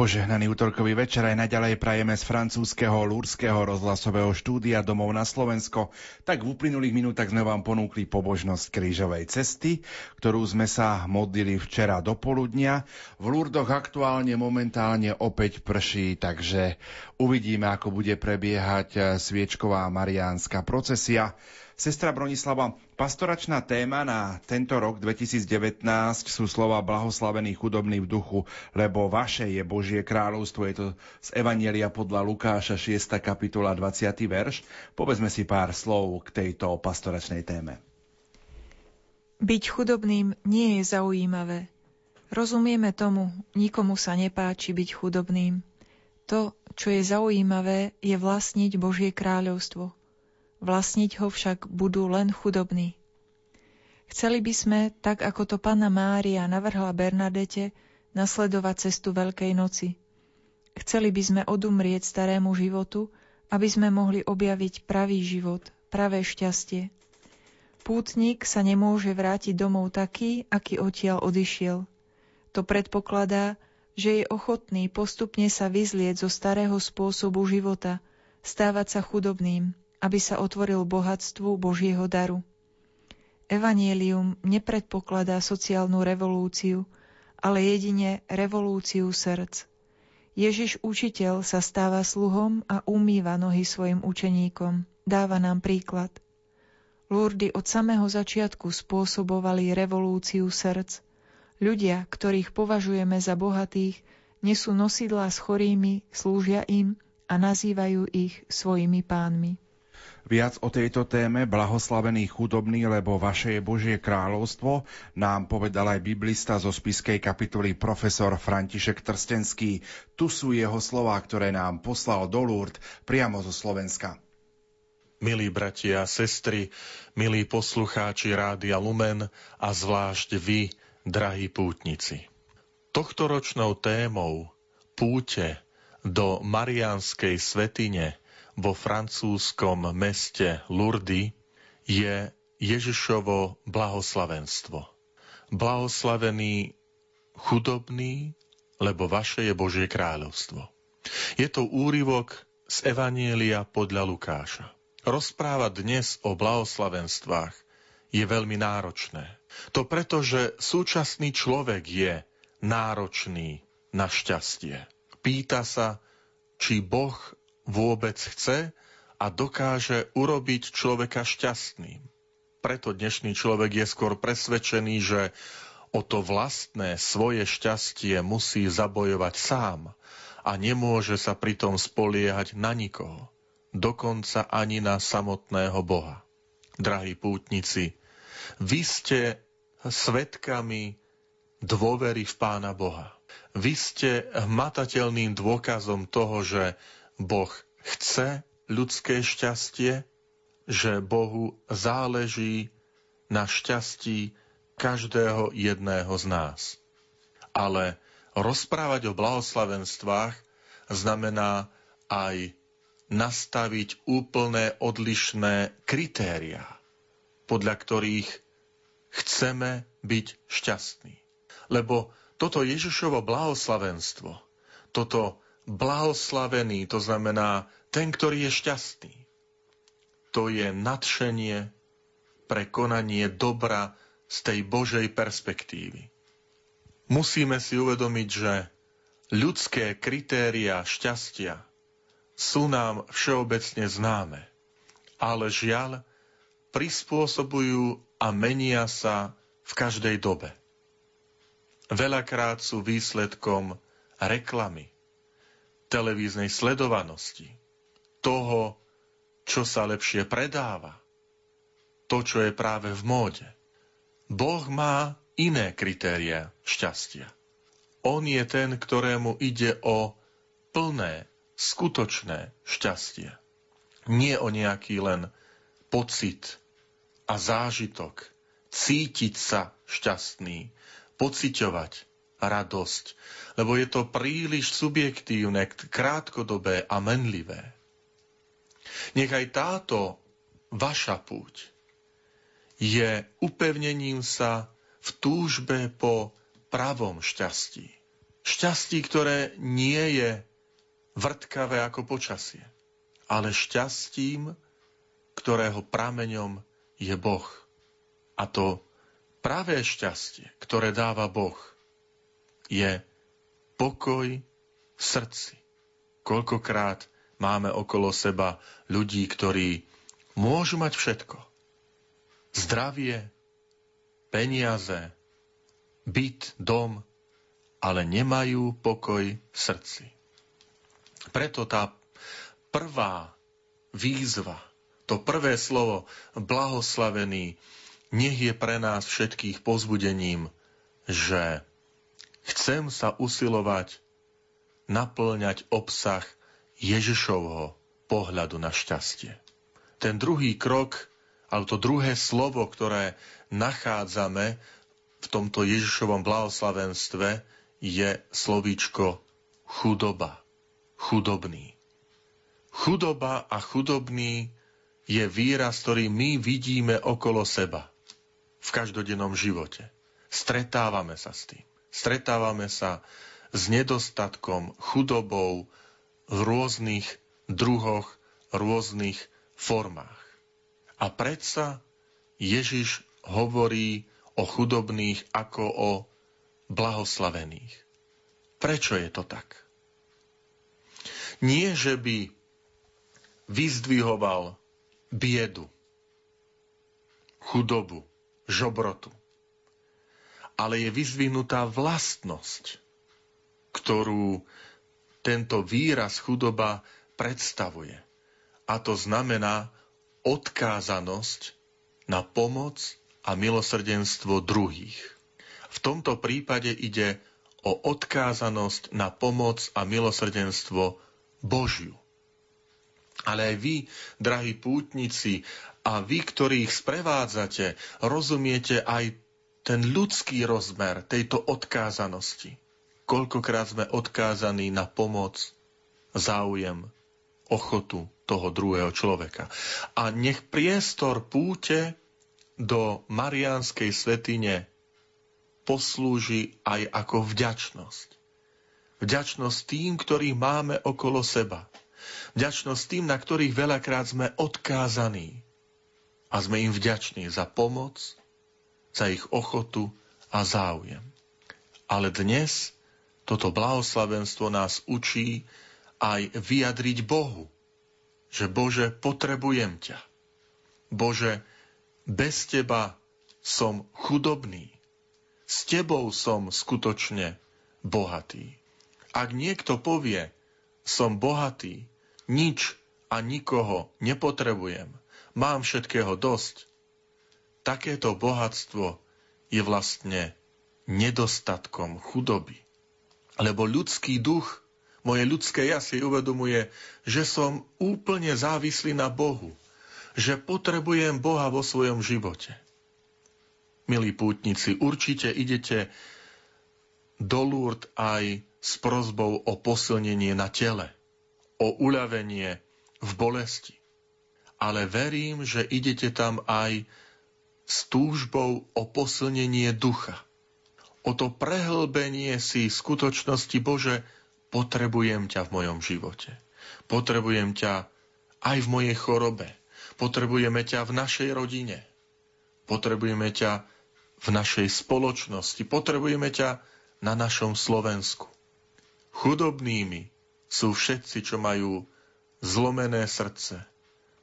Požehnaný útorkový večer aj naďalej prajeme z francúzského lúrského rozhlasového štúdia domov na Slovensko. Tak v uplynulých minútach sme vám ponúkli pobožnosť krížovej cesty, ktorú sme sa modlili včera do poludnia. V Lúrdoch aktuálne momentálne opäť prší, takže uvidíme, ako bude prebiehať sviečková mariánska procesia. Sestra Bronislava, pastoračná téma na tento rok 2019 sú slova blahoslavený chudobný v duchu, lebo vaše je Božie kráľovstvo, je to z Evanielia podľa Lukáša 6. kapitola 20. verš. Povedzme si pár slov k tejto pastoračnej téme. Byť chudobným nie je zaujímavé. Rozumieme tomu, nikomu sa nepáči byť chudobným. To, čo je zaujímavé, je vlastniť Božie kráľovstvo – vlastniť ho však budú len chudobní. Chceli by sme, tak ako to panna Mária navrhla Bernadete, nasledovať cestu Veľkej noci. Chceli by sme odumrieť starému životu, aby sme mohli objaviť pravý život, pravé šťastie. Pútnik sa nemôže vrátiť domov taký, aký odtiaľ odišiel. To predpokladá, že je ochotný postupne sa vyzlieť zo starého spôsobu života, stávať sa chudobným, aby sa otvoril bohatstvu Božieho daru. Evangelium nepredpokladá sociálnu revolúciu, ale jedine revolúciu srdc. Ježiš učiteľ sa stáva sluhom a umýva nohy svojim učeníkom. Dáva nám príklad. Lurdy od samého začiatku spôsobovali revolúciu srdc. Ľudia, ktorých považujeme za bohatých, nesú nosidlá s chorými, slúžia im a nazývajú ich svojimi pánmi. Viac o tejto téme blahoslavený chudobný, lebo vaše je Božie kráľovstvo, nám povedal aj biblista zo spiskej kapitoly profesor František Trstenský. Tu sú jeho slová, ktoré nám poslal do Lourdes priamo zo Slovenska. Milí bratia a sestry, milí poslucháči Rádia Lumen a zvlášť vy, drahí pútnici. Tohtoročnou témou púte do Mariánskej svetine vo francúzskom meste Lourdes je Ježišovo blahoslavenstvo. Blahoslavený chudobný, lebo vaše je Božie kráľovstvo. Je to úryvok z Evanielia podľa Lukáša. Rozprávať dnes o blahoslavenstvách je veľmi náročné. To preto, že súčasný človek je náročný na šťastie. Pýta sa, či Boh vôbec chce a dokáže urobiť človeka šťastným. Preto dnešný človek je skôr presvedčený, že o to vlastné svoje šťastie musí zabojovať sám a nemôže sa pritom spoliehať na nikoho, dokonca ani na samotného Boha. Drahí pútnici, vy ste svetkami dôvery v Pána Boha. Vy ste hmatateľným dôkazom toho, že Boh chce ľudské šťastie, že Bohu záleží na šťastí každého jedného z nás. Ale rozprávať o blahoslavenstvách znamená aj nastaviť úplne odlišné kritéria, podľa ktorých chceme byť šťastní. Lebo toto Ježišovo blahoslavenstvo, toto blahoslavený, to znamená ten, ktorý je šťastný. To je nadšenie pre konanie dobra z tej Božej perspektívy. Musíme si uvedomiť, že ľudské kritéria šťastia sú nám všeobecne známe, ale žiaľ prispôsobujú a menia sa v každej dobe. Veľakrát sú výsledkom reklamy, televíznej sledovanosti, toho, čo sa lepšie predáva, to, čo je práve v móde. Boh má iné kritéria šťastia. On je ten, ktorému ide o plné, skutočné šťastie. Nie o nejaký len pocit a zážitok, cítiť sa šťastný, pociťovať radosť, lebo je to príliš subjektívne, krátkodobé a menlivé. Nechaj táto vaša púť je upevnením sa v túžbe po pravom šťastí. Šťastí, ktoré nie je vrtkavé ako počasie, ale šťastím, ktorého prameňom je Boh. A to pravé šťastie, ktoré dáva Boh, je pokoj v srdci. Koľkokrát máme okolo seba ľudí, ktorí môžu mať všetko. Zdravie, peniaze, byt, dom, ale nemajú pokoj v srdci. Preto tá prvá výzva, to prvé slovo blahoslavený, nech je pre nás všetkých pozbudením, že Chcem sa usilovať naplňať obsah Ježišovho pohľadu na šťastie. Ten druhý krok, alebo to druhé slovo, ktoré nachádzame v tomto Ježišovom blahoslavenstve, je slovíčko chudoba. Chudobný. Chudoba a chudobný je výraz, ktorý my vidíme okolo seba v každodennom živote. Stretávame sa s tým. Stretávame sa s nedostatkom, chudobou v rôznych druhoch, rôznych formách. A predsa Ježiš hovorí o chudobných ako o blahoslavených. Prečo je to tak? Nie, že by vyzdvihoval biedu, chudobu, žobrotu ale je vyzvinutá vlastnosť, ktorú tento výraz chudoba predstavuje. A to znamená odkázanosť na pomoc a milosrdenstvo druhých. V tomto prípade ide o odkázanosť na pomoc a milosrdenstvo Božiu. Ale aj vy, drahí pútnici, a vy, ktorí ich sprevádzate, rozumiete aj ten ľudský rozmer tejto odkázanosti. Koľkokrát sme odkázaní na pomoc, záujem, ochotu toho druhého človeka. A nech priestor púte do Mariánskej svetine poslúži aj ako vďačnosť. Vďačnosť tým, ktorých máme okolo seba. Vďačnosť tým, na ktorých veľakrát sme odkázaní. A sme im vďační za pomoc, za ich ochotu a záujem. Ale dnes toto blahoslavenstvo nás učí aj vyjadriť Bohu, že Bože, potrebujem ťa. Bože, bez teba som chudobný. S tebou som skutočne bohatý. Ak niekto povie, som bohatý, nič a nikoho nepotrebujem, mám všetkého dosť, takéto bohatstvo je vlastne nedostatkom chudoby. Lebo ľudský duch, moje ľudské ja si uvedomuje, že som úplne závislý na Bohu, že potrebujem Boha vo svojom živote milí pútnici, určite idete do Lourdes aj s prozbou o posilnenie na tele, o uľavenie v bolesti. Ale verím, že idete tam aj s túžbou o posilnenie ducha. O to prehlbenie si skutočnosti Bože, potrebujem ťa v mojom živote. Potrebujem ťa aj v mojej chorobe. Potrebujeme ťa v našej rodine. Potrebujeme ťa v našej spoločnosti. Potrebujeme ťa na našom Slovensku. Chudobnými sú všetci, čo majú zlomené srdce,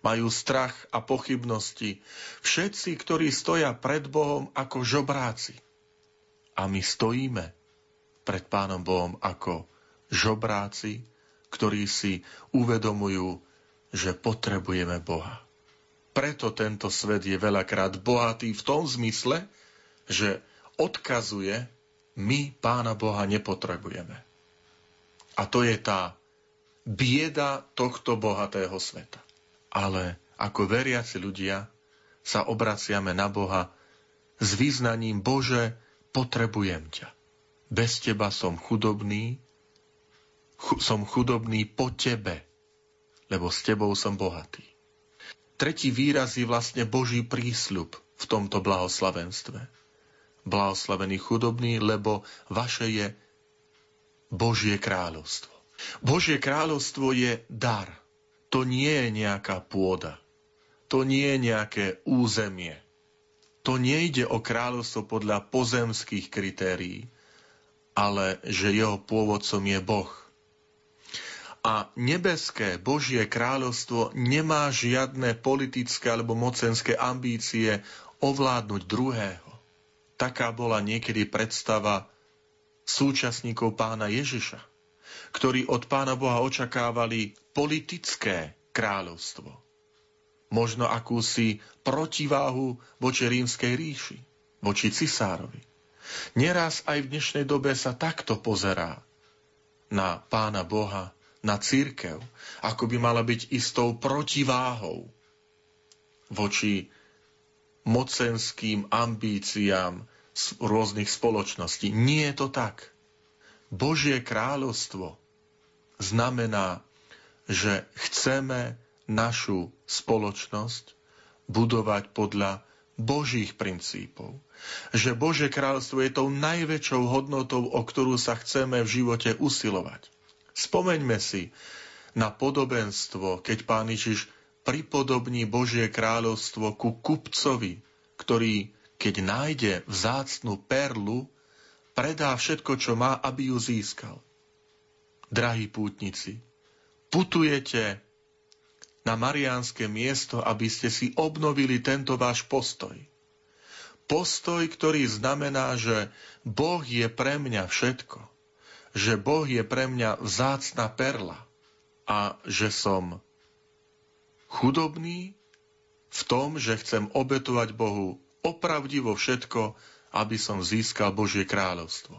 majú strach a pochybnosti, všetci, ktorí stoja pred Bohom ako žobráci. A my stojíme pred Pánom Bohom ako žobráci, ktorí si uvedomujú, že potrebujeme Boha. Preto tento svet je veľakrát bohatý v tom zmysle, že odkazuje, my Pána Boha nepotrebujeme. A to je tá bieda tohto bohatého sveta. Ale ako veriaci ľudia sa obraciame na Boha s význaním Bože, potrebujem ťa. Bez teba som chudobný, ch- som chudobný po tebe, lebo s tebou som bohatý. Tretí výraz je vlastne Boží prísľub v tomto blahoslavenstve blahoslavení chudobní, lebo vaše je Božie kráľovstvo. Božie kráľovstvo je dar. To nie je nejaká pôda. To nie je nejaké územie. To nejde o kráľovstvo podľa pozemských kritérií, ale že jeho pôvodcom je Boh. A nebeské Božie kráľovstvo nemá žiadne politické alebo mocenské ambície ovládnuť druhého. Taká bola niekedy predstava súčasníkov pána Ježiša, ktorí od pána Boha očakávali politické kráľovstvo. Možno akúsi protiváhu voči rímskej ríši, voči cisárovi. Neraz aj v dnešnej dobe sa takto pozerá na pána Boha, na církev, ako by mala byť istou protiváhou voči mocenským ambíciám rôznych spoločností. Nie je to tak. Božie kráľovstvo znamená, že chceme našu spoločnosť budovať podľa Božích princípov. Že Božie kráľstvo je tou najväčšou hodnotou, o ktorú sa chceme v živote usilovať. Spomeňme si na podobenstvo, keď pán Ježiš pripodobní Božie kráľovstvo ku kupcovi, ktorý, keď nájde vzácnu perlu, predá všetko, čo má, aby ju získal. Drahí pútnici, putujete na mariánske miesto, aby ste si obnovili tento váš postoj. Postoj, ktorý znamená, že Boh je pre mňa všetko. Že Boh je pre mňa vzácna perla. a že som chudobný v tom, že chcem obetovať Bohu opravdivo všetko, aby som získal Božie kráľovstvo.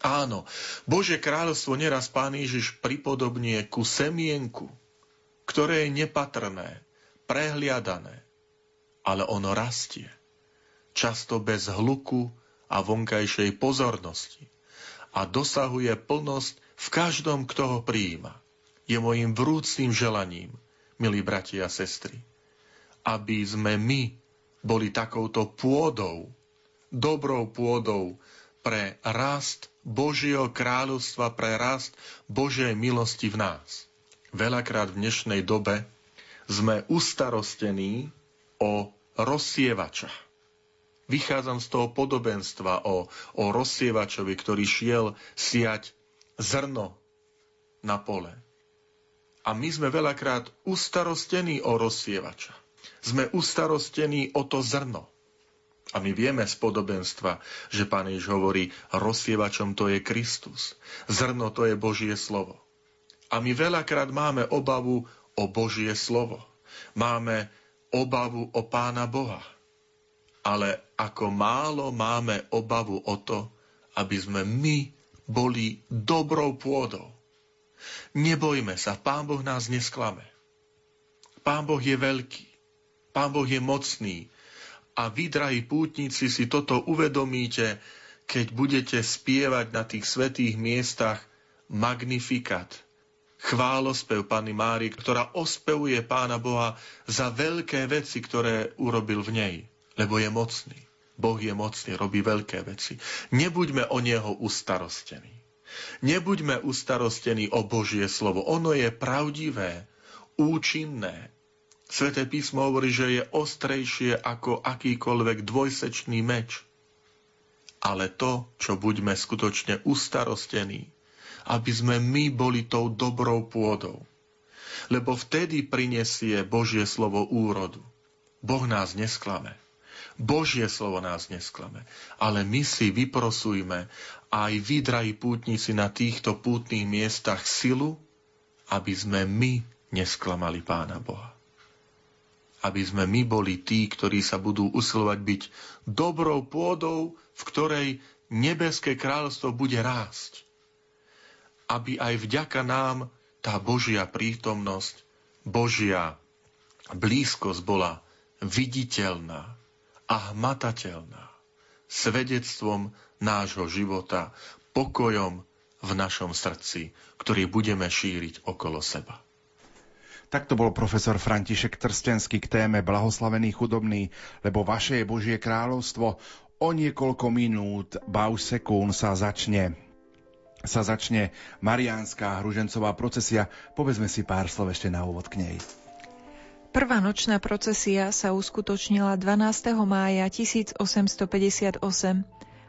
Áno, Božie kráľovstvo neraz Pán Ježiš pripodobnie ku semienku, ktoré je nepatrné, prehliadané, ale ono rastie. Často bez hluku a vonkajšej pozornosti a dosahuje plnosť v každom, kto ho prijíma. Je mojim vrúcným želaním, milí bratia a sestry, aby sme my boli takouto pôdou, dobrou pôdou pre rast Božieho kráľovstva, pre rast Božej milosti v nás. Veľakrát v dnešnej dobe sme ustarostení o rozsievača. Vychádzam z toho podobenstva o, o rozsievačovi, ktorý šiel siať zrno na pole. A my sme veľakrát ustarostení o rozsievača. Sme ustarostení o to zrno. A my vieme z podobenstva, že Pán Ježiš hovorí, rozsievačom to je Kristus. Zrno to je Božie slovo. A my veľakrát máme obavu o Božie slovo. Máme obavu o Pána Boha ale ako málo máme obavu o to, aby sme my boli dobrou pôdou. Nebojme sa, Pán Boh nás nesklame. Pán Boh je veľký, Pán Boh je mocný a vy, drahí pútnici, si toto uvedomíte, keď budete spievať na tých svetých miestach Magnifikat, chválospev Panny Mári, ktorá ospevuje Pána Boha za veľké veci, ktoré urobil v nej lebo je mocný. Boh je mocný, robí veľké veci. Nebuďme o Neho ustarostení. Nebuďme ustarostení o Božie slovo. Ono je pravdivé, účinné. Sveté písmo hovorí, že je ostrejšie ako akýkoľvek dvojsečný meč. Ale to, čo buďme skutočne ustarostení, aby sme my boli tou dobrou pôdou. Lebo vtedy prinesie Božie slovo úrodu. Boh nás nesklame. Božie slovo nás nesklame. Ale my si vyprosujme aj vy, drahí pútnici, na týchto pútnych miestach silu, aby sme my nesklamali Pána Boha. Aby sme my boli tí, ktorí sa budú usilovať byť dobrou pôdou, v ktorej nebeské kráľstvo bude rásť. Aby aj vďaka nám tá Božia prítomnosť, Božia blízkosť bola viditeľná, a hmatateľná, svedectvom nášho života, pokojom v našom srdci, ktorý budeme šíriť okolo seba. Takto bol profesor František Trstenský k téme Blahoslavený chudobný, lebo vaše je Božie kráľovstvo. O niekoľko minút, ba už sekúnd sa začne sa začne Mariánska hružencová procesia. Povedzme si pár slov ešte na úvod k nej. Prvá nočná procesia sa uskutočnila 12. mája 1858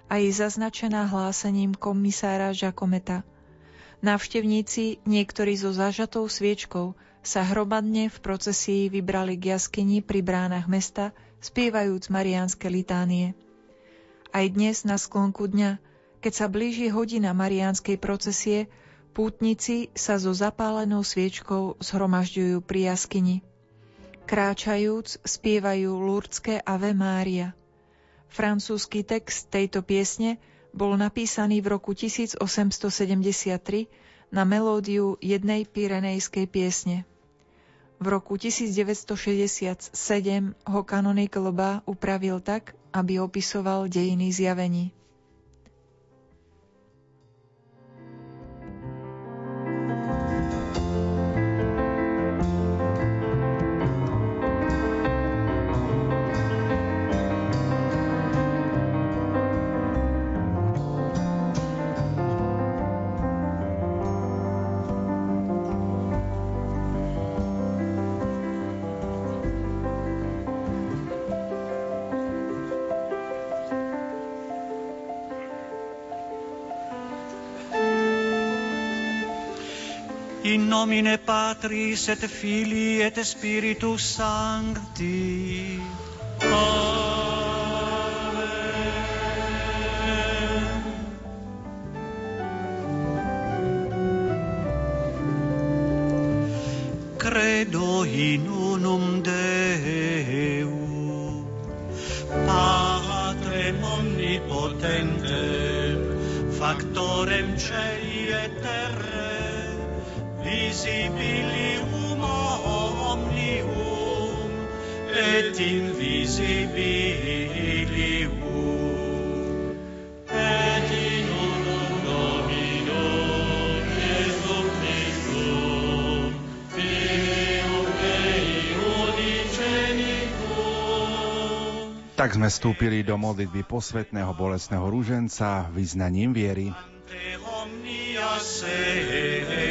a je zaznačená hlásením komisára Žakometa. Návštevníci, niektorí so zažatou sviečkou, sa hromadne v procesii vybrali k jaskyni pri bránach mesta, spievajúc mariánske litánie. Aj dnes na sklonku dňa, keď sa blíži hodina mariánskej procesie, pútnici sa so zapálenou sviečkou zhromažďujú pri jaskyni. Kráčajúc spievajú lurdské Ave Mária. Francúzsky text tejto piesne bol napísaný v roku 1873 na melódiu jednej pyrenejskej piesne. V roku 1967 ho kanonik Loba upravil tak, aby opisoval dejiny zjavení. Nomine Patris et Filii et Spiritus Sancti. Amen. credo in unum Deum, Patrem omnipotentem, factorem cei et terre, visibilium omnium, et invisibilium, et in unum Domino, Iesum Christum, Filium Dei unigenitum, Tak sme vstúpili do modlitby posvetného bolestného rúženca vyznaním viery. omnia secula.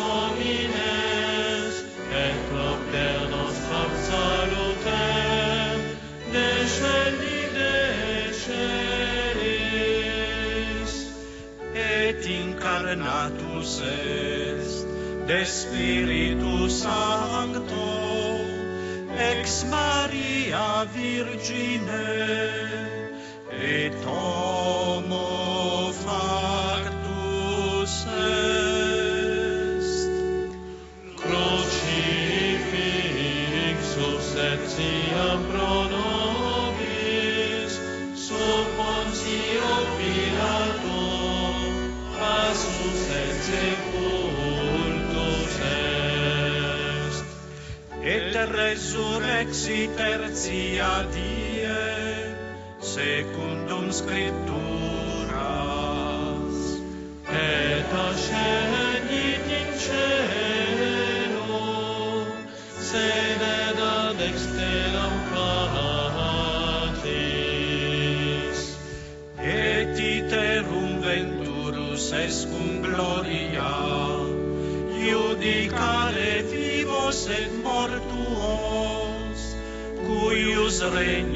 incarnatus est de Spiritu Sancto, ex Maria Virgine, et homo tertia die, secundum scripturas, et misery.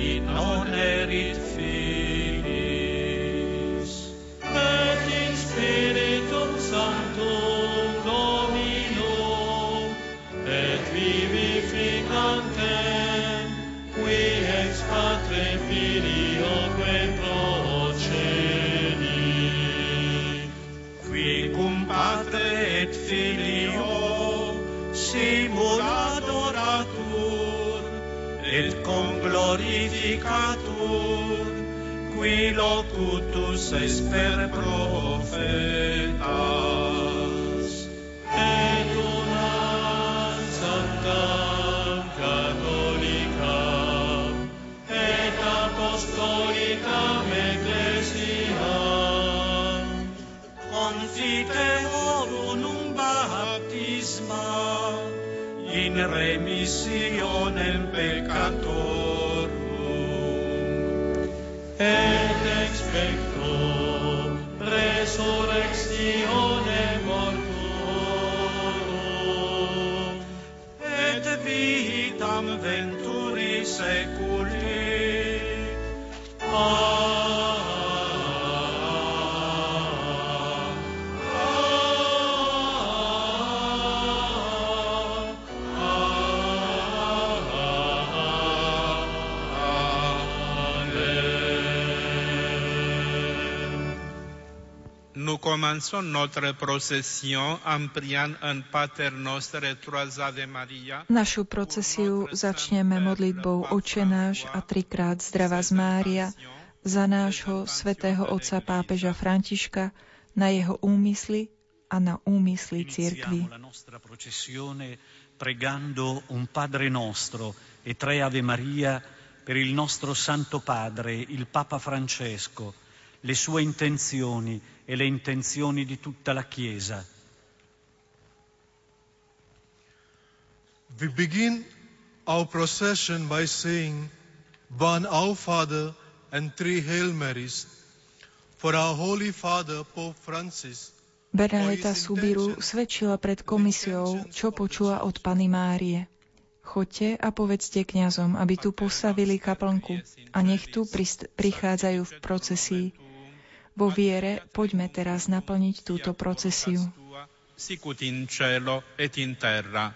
Est per profetas. Et una santa catholica, et apostolicam ecclesiam, confiteor unum baptisma, in remissionem peccatorum, commençons notre procession en priant un Pater Noster et trois Ave Maria. Našu procesiu začneme modlitbou Oče náš a trikrát Zdravá z Mária za nášho svätého otca pápeža Františka, na jeho úmysly a na úmysly cirkvi. Pregando un Padre nostro e tre Ave Maria per il nostro Santo Padre, il Papa Francesco, le sue intenzioni e le intenzioni di tutta la Chiesa. We begin our procession by saying one Our Father and three Hail Marys for our Holy Father Pope Francis. Bernadeta Subiru svedčila pred komisiou, čo počula od Pany Márie. Choďte a povedzte kňazom, aby tu postavili kaplnku a nech tu prichádzajú v procesii. Vo viere poďme teraz naplniť túto procesiu. Sicut in cielo et in terra.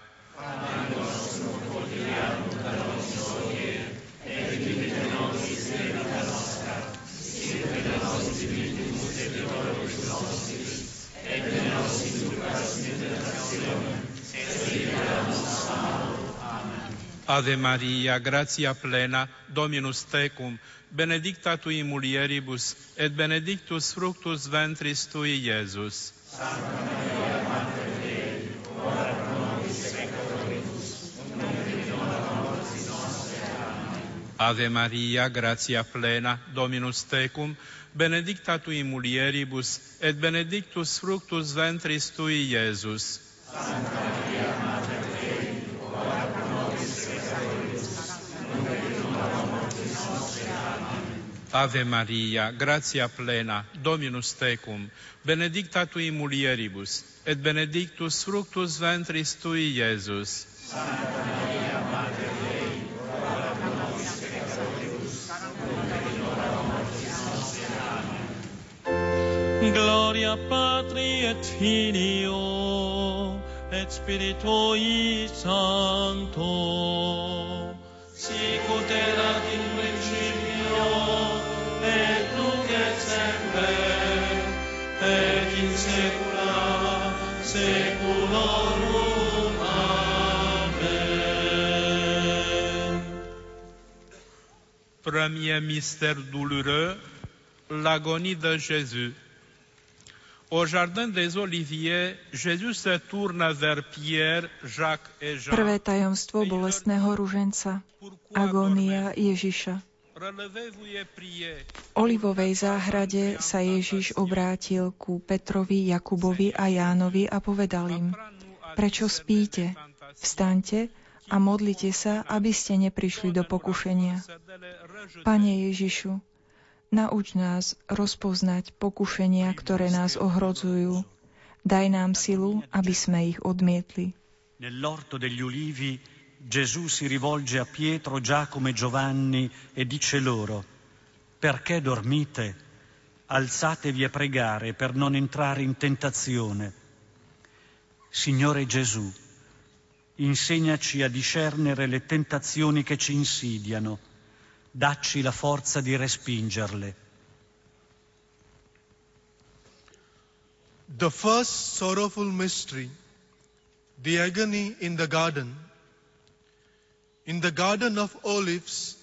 Ave Maria, gratia plena, Dominus tecum, benedicta tui mulieribus, et benedictus fructus ventris tui, Iesus. Sancta Maria, Mater Dei, ora pro nobis peccatoribus, nunc mortis nostre. Amen. Ave Maria, gratia plena, Dominus tecum, benedicta tui mulieribus, et benedictus fructus ventris tui, Iesus. Sancta Maria, Ave Maria, gratia plena, Dominus tecum, benedicta tui mulieribus, et benedictus fructus ventris tui, Iesus. Santa Maria, Mater Dei. Amen. Gloria Patri et Filio, et Spiritui Sancto, sicut erat in Premier mystère douloureux, l'agonie de Jésus. Au jardin des Oliviers, Jésus se tourne vers Pierre, Jacques et Jean. Prvé tajomstvo bolestného ruženca. Agónia Ježiša. V olivovej záhrade sa Ježiš obrátil ku Petrovi, Jakubovi a Jánovi a povedal im, prečo spíte? Vstaňte a modlite sa, aby ste neprišli do pokušenia. Pane Ježišu, Nauč nás rozpoznať pokušenia, ktoré nás ohrozujú. Daj nám silu, aby sme ich odmietli. Nell'orto degli ulivi Gesù si rivolge a Pietro, Giacomo e Giovanni e dice loro, perché dormite? Alzatevi a pregare per non entrare in tentazione. Signore Gesù, insegnaci a discernere le tentazioni che ci insidiano dacci la forza di respingerle. The first sorrowful mystery, the agony in the garden. In the Garden of Olives,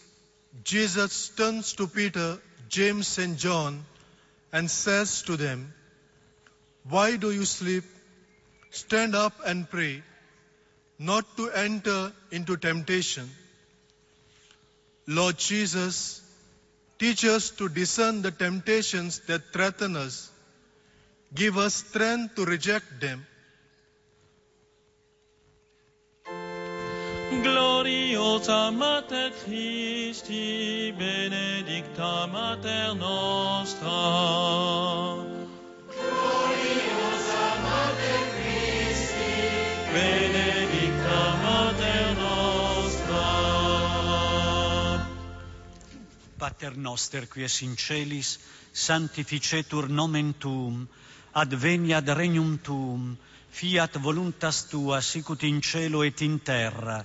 Jesus turns to Peter, James, and John and says to them, Why do you sleep? Stand up and pray, not to enter into temptation. Lord Jesus, teach us to discern the temptations that threaten us. Give us strength to reject them. Gloriosa Mater Christi, benedicta Mater nostra. Gloriosa Mater Christi, benedicta Mater nostra. Pater noster qui es in celis, sanctificetur nomen tuum, adveniat regnum tuum, fiat voluntas tua sicut in cielo et in terra.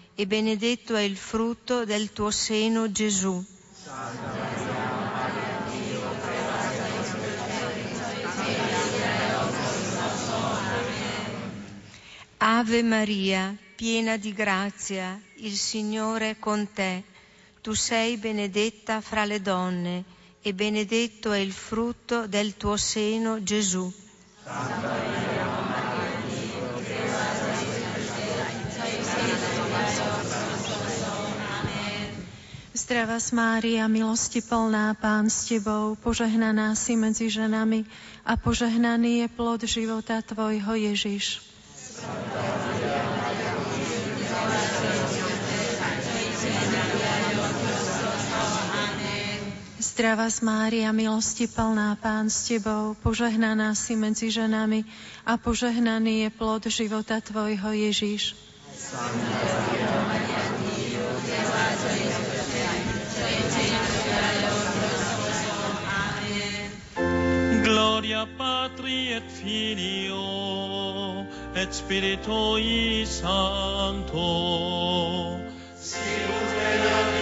e benedetto è il frutto del tuo seno, Gesù. Ave Maria, piena di grazia, il Signore è con te. Tu sei benedetta fra le donne e benedetto è il frutto del tuo seno, Gesù. Zdravá Mária, milosti plná, Pán s Tebou, požehnaná si medzi ženami a požehnaný je plod života Tvojho Ježiš. Zdravá Mária, milosti plná, Pán s Tebou, požehnaná si medzi ženami a požehnaný je plod života Tvojho Ježiš. Gloria Patri et Filio et Spiritui Sancto. Sicut erat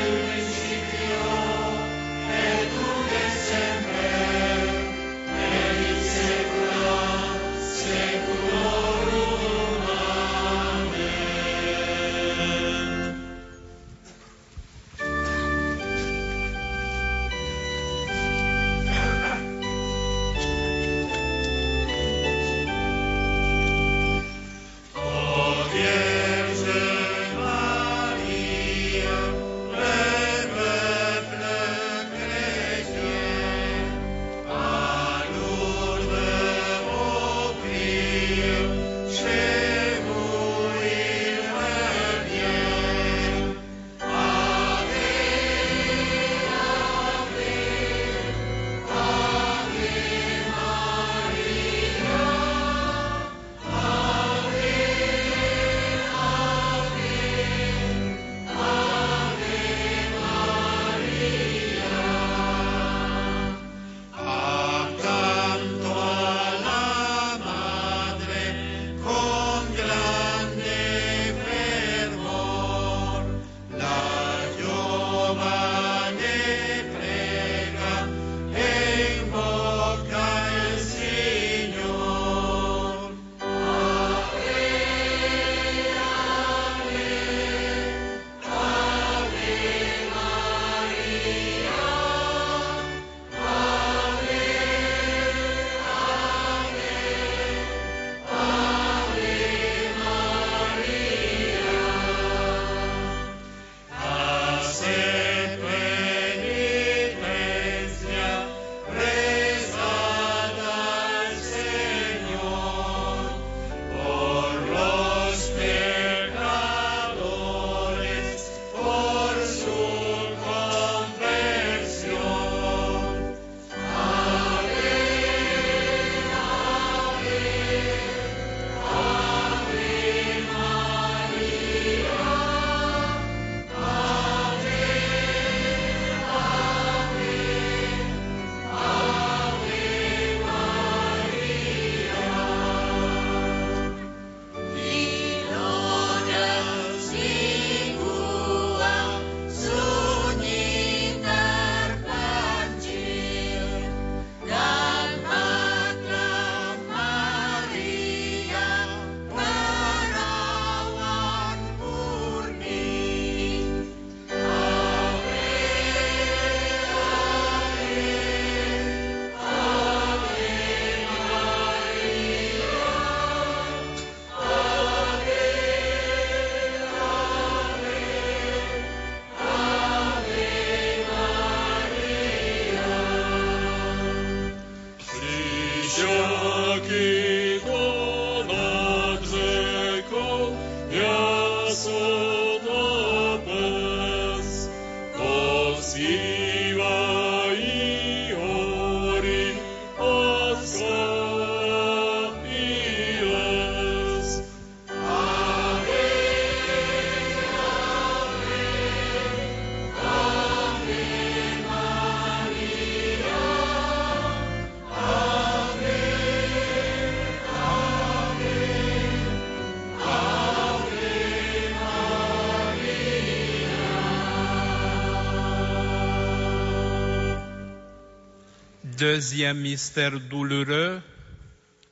Deuxième mystère douloureux,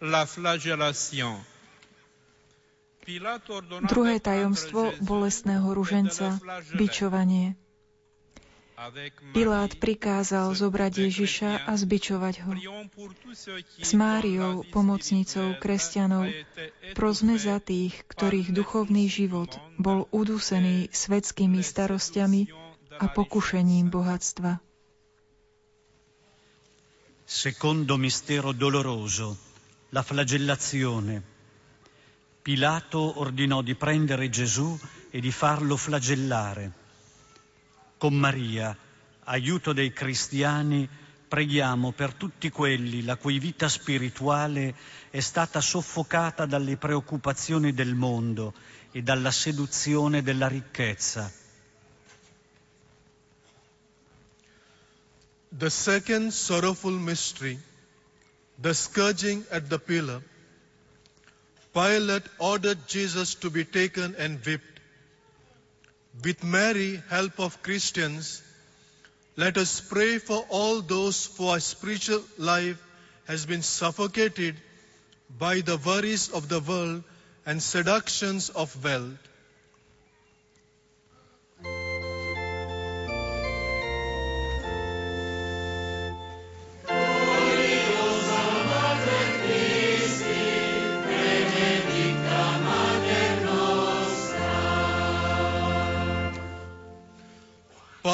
la flagellation. Druhé tajomstvo bolestného ruženca, bičovanie. Pilát prikázal zobrať Ježiša a zbičovať ho. S Máriou, pomocnicou kresťanov, prosme za tých, ktorých duchovný život bol udusený svetskými starostiami a pokušením bohatstva. Secondo mistero doloroso, la flagellazione. Pilato ordinò di prendere Gesù e di farlo flagellare. Con Maria, aiuto dei cristiani, preghiamo per tutti quelli la cui vita spirituale è stata soffocata dalle preoccupazioni del mondo e dalla seduzione della ricchezza. The second sorrowful mystery, the scourging at the pillar. Pilate ordered Jesus to be taken and whipped. With Mary, help of Christians, let us pray for all those for whose spiritual life has been suffocated by the worries of the world and seductions of wealth.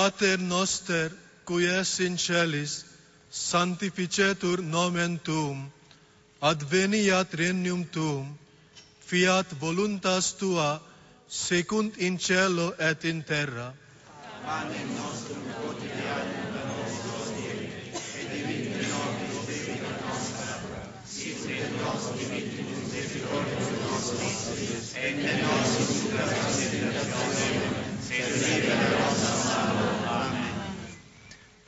Pater noster, qui es in celis, sanctificetur nomen tuum, adveniat regnum tuum, fiat voluntas tua, secund in cielo et in terra. Panem nostrum quotidianum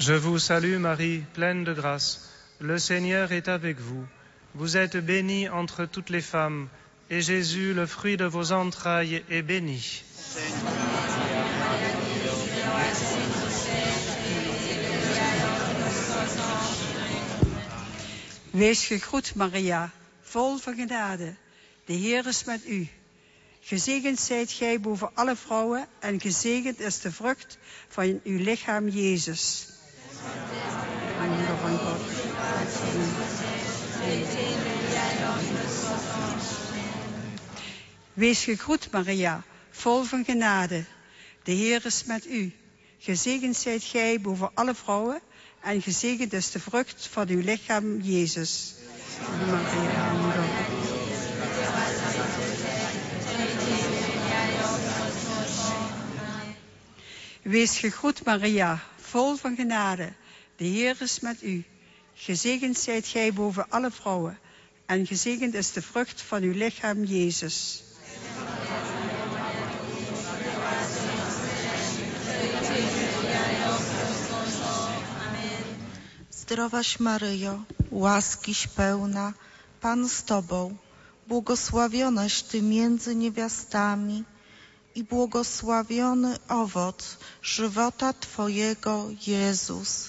Je vous salue Marie, pleine de grâce. Le Seigneur est avec vous. Vous êtes bénie entre toutes les femmes, et Jésus, le fruit de vos entrailles, est béni. Wees gegroet, Maria, vol van genade. De Heer is met u. Gezegend zijt gij boven alle vrouwen en gezegend is de vrucht van uw lichaam, Jezus. Wees gegroet, Maria, vol van genade. De Heer is met u. Gezegend zijt gij boven alle vrouwen en gezegend is de vrucht van uw lichaam, Jezus. Maria, moeder. Wees gegroet, Maria, vol van genade. De Heer is met u. Gezegend zijt gij boven alle vrouwen. En gezegend is de vrucht van uw lichaam, Jezus. Zdrowaś Maryjo, łaskiś pełna, Pan z Tobą, błogosławionaś Ty między niewiastami i błogosławiony owoc żywota Twojego, Jezus.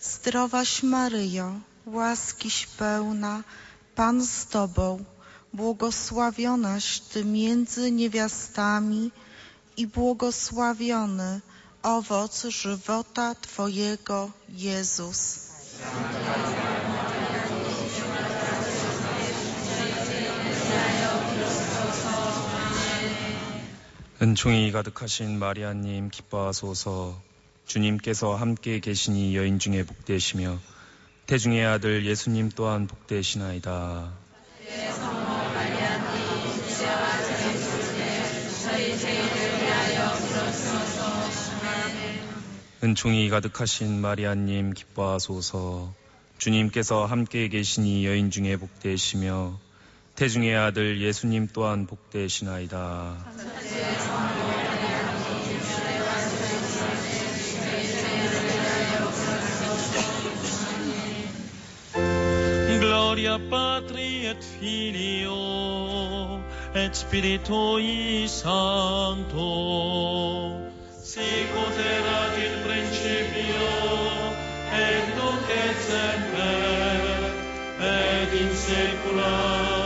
Zdrowaś Maryjo, łaskiś pełna, Pan z Tobą, błogosławionaś Ty między niewiastami i błogosławiony owoc żywota Twojego, Jezus. 은총이 가득하신 마리아님 기뻐하소서 주님께서 함께 계시니 여인 중에 복되시며 태중의 아들 예수님 또한 복되시나이다. 은총이 가득하신 마리아님 기뻐하소서 주님께서 함께 계시니 여인 중에 복되시며 태중의 아들 예수님 또한 복되시나이다. Gloria Patri et Filio. Sicut erat in principio et nunc et semper et in saecula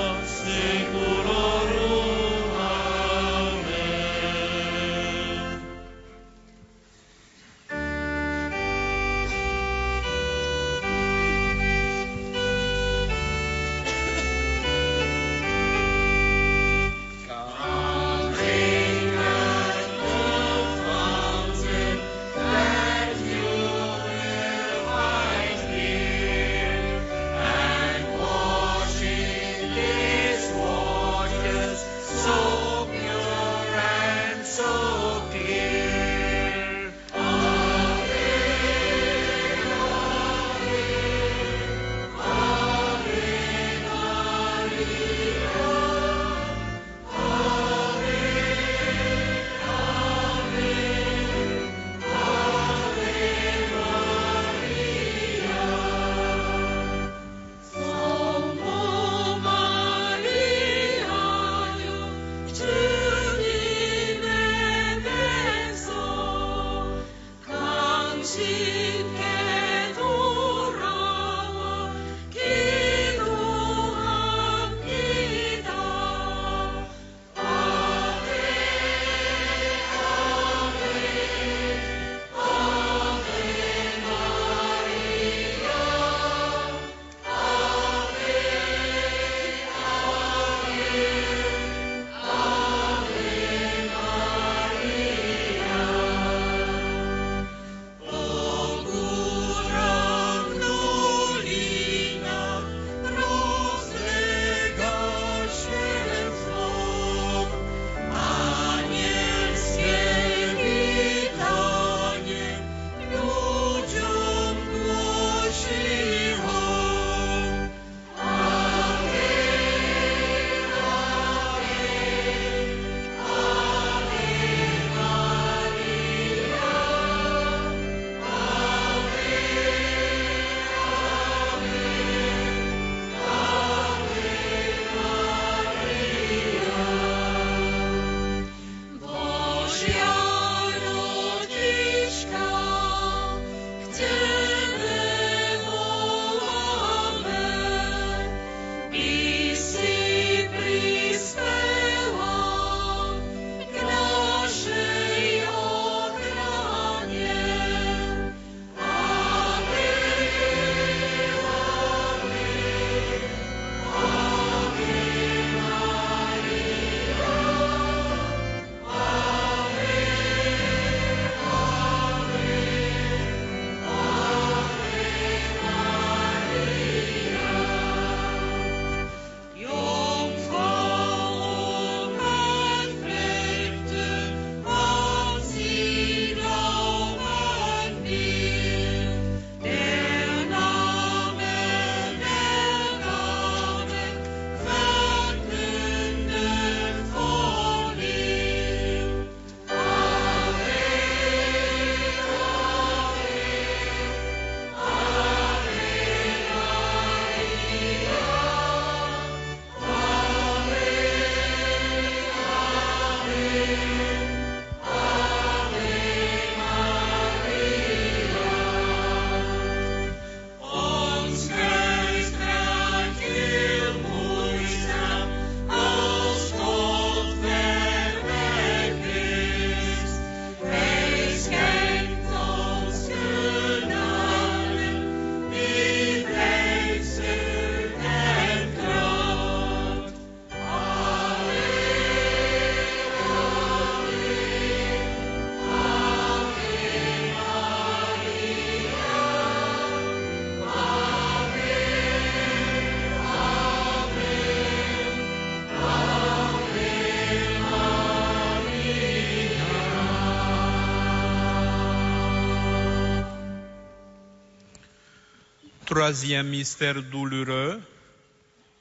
Troisième mystère douloureux,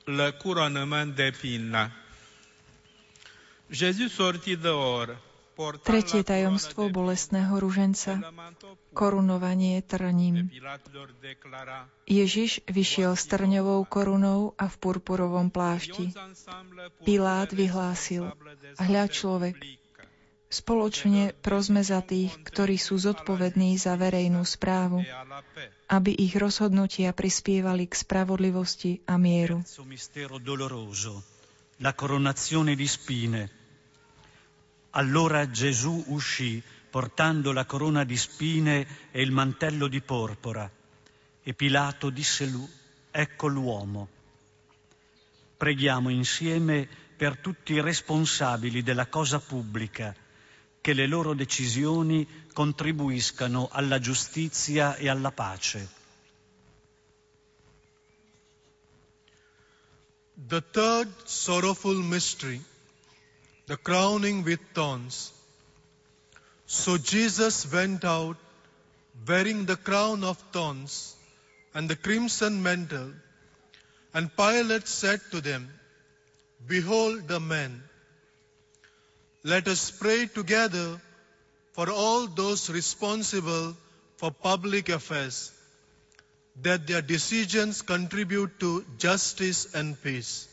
le couronnement d'épines. Jésus sortit dehors, Tretie tajomstvo bolestného ruženca, korunovanie trním. Ježiš vyšiel s trňovou korunou a v purpurovom plášti. Pilát vyhlásil, hľa človek, spoločne prosme za tých, ktorí sú zodpovední za verejnú správu, aby ich rozhodnutia prispievali k spravodlivosti a mieru. La coronazione di spine, allora Gesù uscì portando la corona di spine e il mantello di porpora e Pilato disse lui, ecco l'uomo. Preghiamo insieme per tutti i responsabili della cosa pubblica, che le loro decisioni contribuiscano alla giustizia e alla pace. The third sorrowful mystery the crowning with thorns. So Jesus went out wearing the crown of thorns and the crimson mantle, and Pilate said to them, Behold the man. Let us pray together for all those responsible for public affairs, that their decisions contribute to justice and peace.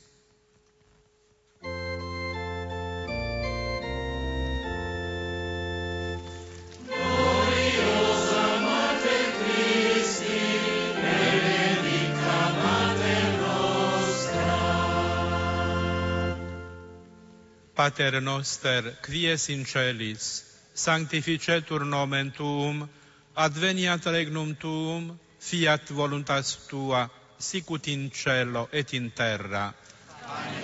Pater noster, quies in celis, sanctificetur nomen tuum, adveniat regnum tuum, fiat voluntas tua, sicut in cielo et in terra. Amen.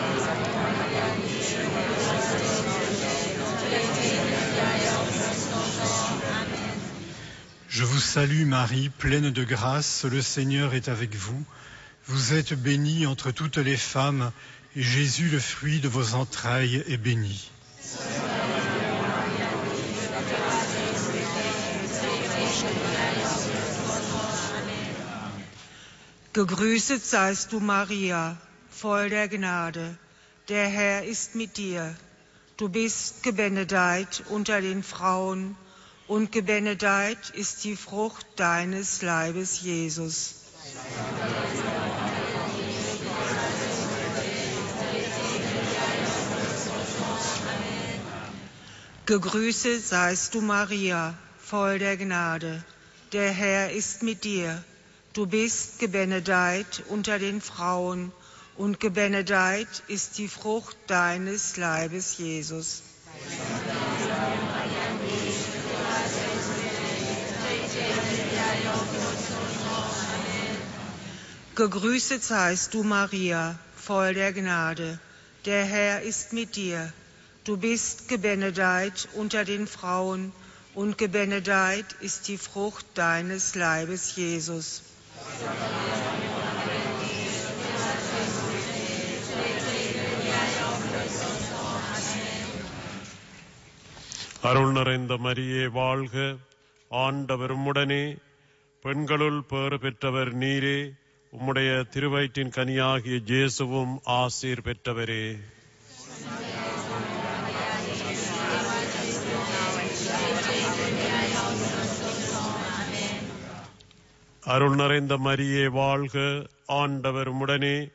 Je vous salue Marie, pleine de grâce, le Seigneur est avec vous. Vous êtes bénie entre toutes les femmes, et Jésus, le fruit de vos entrailles, est béni. Gegrüßet seist du, Maria, voll der Gnade. Der Herr ist mit dir. Du bist gebenedeit unter den Frauen, und gebenedeit ist die Frucht deines Leibes, Jesus. Gegrüßet seist du, Maria, voll der Gnade. Der Herr ist mit dir. Du bist gebenedeit unter den Frauen, und gebenedeit ist die Frucht deines Leibes, Jesus. Gegrüßet seist du, Maria, voll der Gnade. Der Herr ist mit dir. Du bist gebenedeit unter den Frauen, und gebenedeit ist die Frucht deines Leibes, Jesus. அருள் நிறைந்த மரியே வாழ்க ஆண்டவர் உம்முடனே பெண்களுள் பேறு பெற்றவர் நீரே உம்முடைய திருவயிற்றின் கனியாகிய ஜேசுவும் ஆசீர் பெற்றவரே. அருள் நிறைந்த மரியே வாழ்க ஆண்டவர் உடனே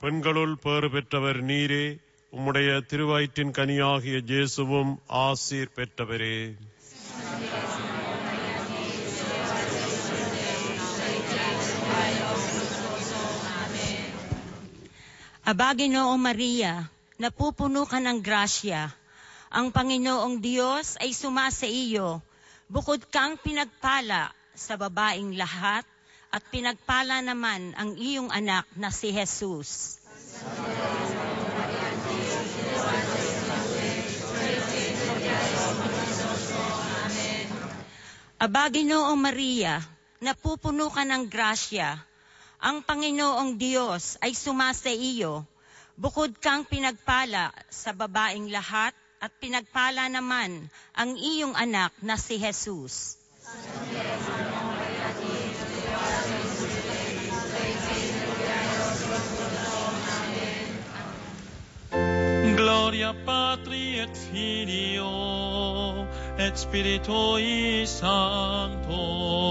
பெண்களுள் பேறு பெற்றவர் நீரே உம்முடைய திருவயிற்றின் கனியாகிய ஜேசுவும் ஆசீர் பெற்றவரே. Aba, Ginoong Maria, napupuno ka ng grasya. Ang Panginoong Diyos ay sumasa iyo. Bukod kang pinagpala sa babaing lahat, at pinagpala naman ang iyong anak na si Jesus. Aba, Ginoong Maria, napupuno ka ng grasya. Ang Panginoong Diyos ay sumasa iyo. Bukod kang pinagpala sa babaing lahat at pinagpala naman ang iyong anak na si Jesus. Gloria Patri et Filio et Spiritui Sancto.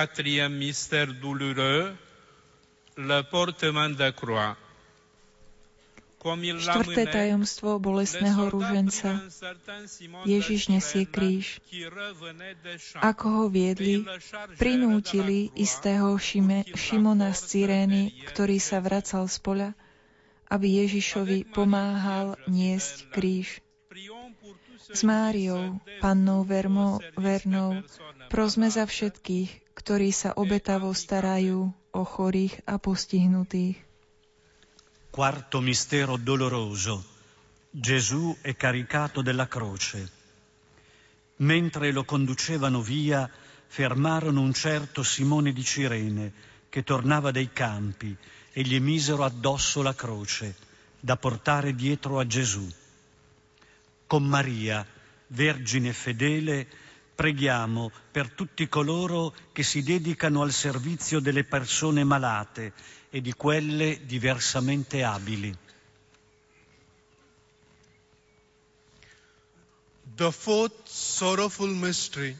Quatrième mystère douloureux, le portement de croix. Štvrté tajomstvo bolestného rúženca. Ježiš nesie kríž. Ako ho viedli, prinútili istého Šime, Šimona z Cyrény, ktorý sa vracal z poľa, aby Ježišovi pomáhal niesť kríž. S Máriou, pannou Vermo, Vernou, prosme za všetkých, ktorí sa obetavo starajú o chorých a postihnutých. Quarto mistero doloroso. Gesù è caricato della croce. Mentre lo conducevano via, fermarono un certo Simone di Cirene che tornava dai campi e gli misero addosso la croce da portare dietro a Gesù. Con Maria, Vergine fedele, preghiamo per tutti coloro che si dedicano al servizio delle persone malate e di quelle diversamente abili. The fourth sorrowful mystery,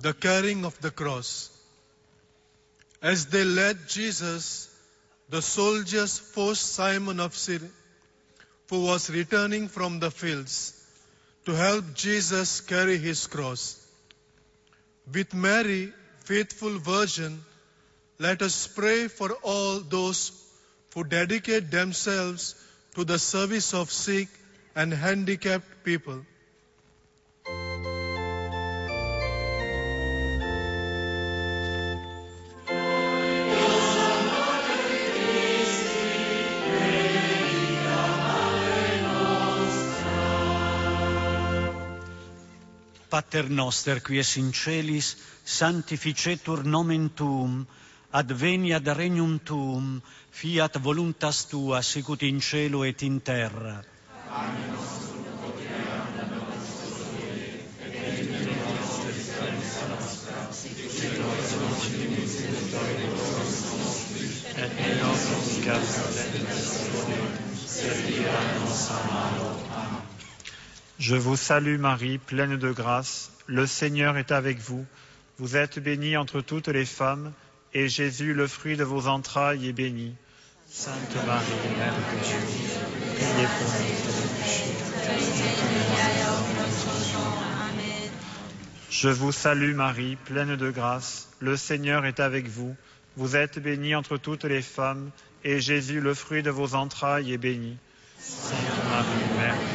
the carrying of the cross. As they led Jesus, the soldiers forced Simon of Cyrene, who was returning from the fields, to help Jesus carry his cross. With Mary, faithful virgin, let us pray for all those who dedicate themselves to the service of sick and handicapped people. Pater noster, qui es in celis, sanctificetur nomen tuum, adveniat regnum tuum, fiat voluntas tua, sicut in cielo et in terra. Amen. Je vous salue Marie, pleine de grâce. Le Seigneur est avec vous. Vous êtes bénie entre toutes les femmes, et Jésus, le fruit de vos entrailles, est béni. Sainte Marie, Mère de Dieu, priez pour nous. Je vous salue Marie, pleine de grâce. Le Seigneur est avec vous. Vous êtes bénie entre toutes les femmes, et Jésus, le fruit de vos entrailles, est béni. Sainte Marie, Mère de Dieu,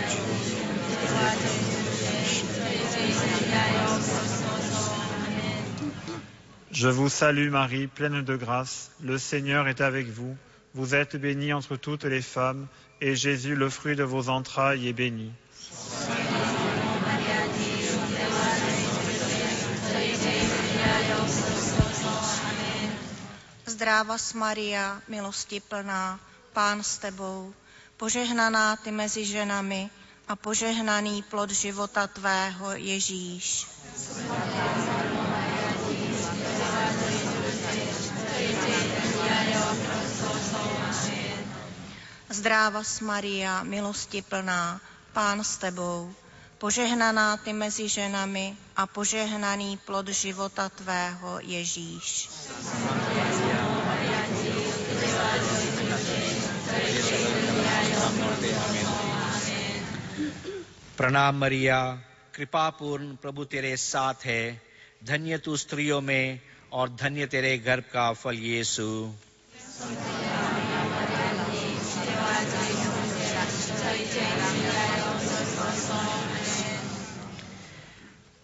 Je vous salue Marie, pleine de grâce. Le Seigneur est avec vous. Vous êtes bénie entre toutes les femmes, et Jésus, le fruit de vos entrailles, est béni. Zdrávas Maria, milosti plná, Pán s tebou, požehnaná ty mezi ženami a požehnaný plod života tvého Ježíš. Zdrávas Maria, milosti plná, Pán s tebou, požehnaná ty mezi ženami a požehnaný plod života tvého Ježíš. प्रणाम मरिया कृपापूर्ण प्रभु तेरे साथ है धन्य तू स्त्रियों में और धन्य तेरे गर्भ का फल यीशु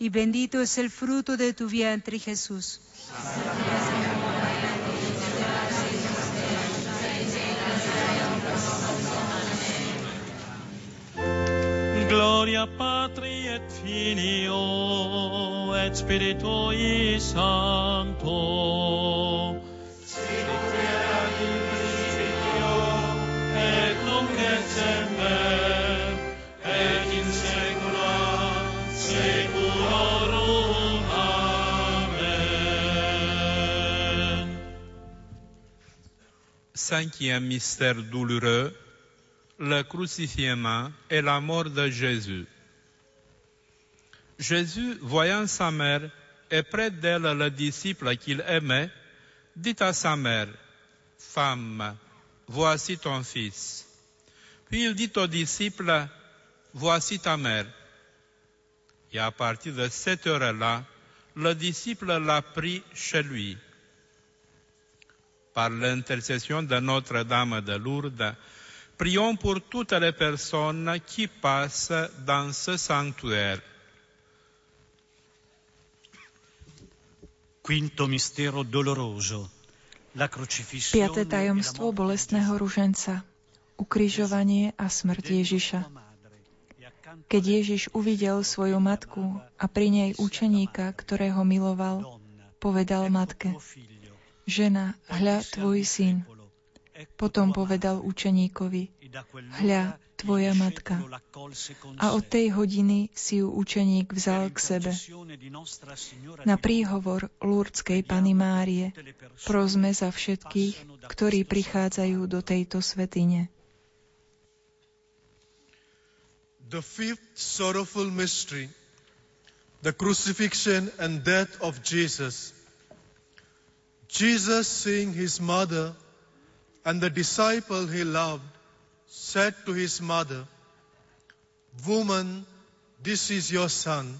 y bendito es el fruto de tu vientre Jesús. Gloria Patri et Filio et Spiritui Sancto. Cinquième mystère douloureux, le crucifixion et la mort de Jésus. Jésus, voyant sa mère et près d'elle le disciple qu'il aimait, dit à sa mère, Femme, voici ton fils. Puis il dit au disciple, Voici ta mère. Et à partir de cette heure-là, le disciple l'a pris chez lui. Par l'intercession de Notre-Dame de Lourdes, prions pour toutes les personnes qui passent dans ce sanctuaire. Quinto mistero doloroso. La Piaté tajomstvo bolestného ruženca. Ukrižovanie a smrť Ježiša. Keď Ježiš uvidel svoju matku a pri nej učeníka, ktorého miloval, povedal matke, žena, hľa tvoj syn. Potom povedal učeníkovi, hľa tvoja matka. A od tej hodiny si ju učeník vzal k sebe. Na príhovor Lurdskej Pany Márie prosme za všetkých, ktorí prichádzajú do tejto svetine. The fifth sorrowful mystery, the crucifixion and death of Jesus. Jesus, seeing his mother and the disciple he loved, said to his mother, Woman, this is your son.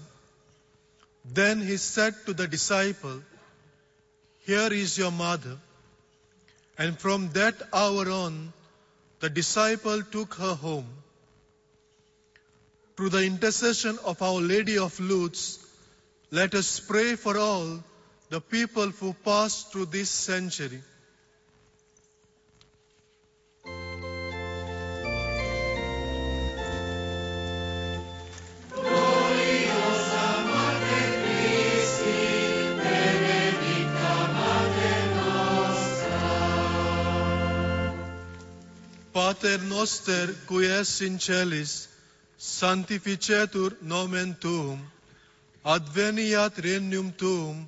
Then he said to the disciple, Here is your mother. And from that hour on, the disciple took her home. Through the intercession of Our Lady of Lourdes, let us pray for all the people who passed through this century. Pater noster, qui es in celis, sanctificetur nomen tuum, adveniat regnum tuum,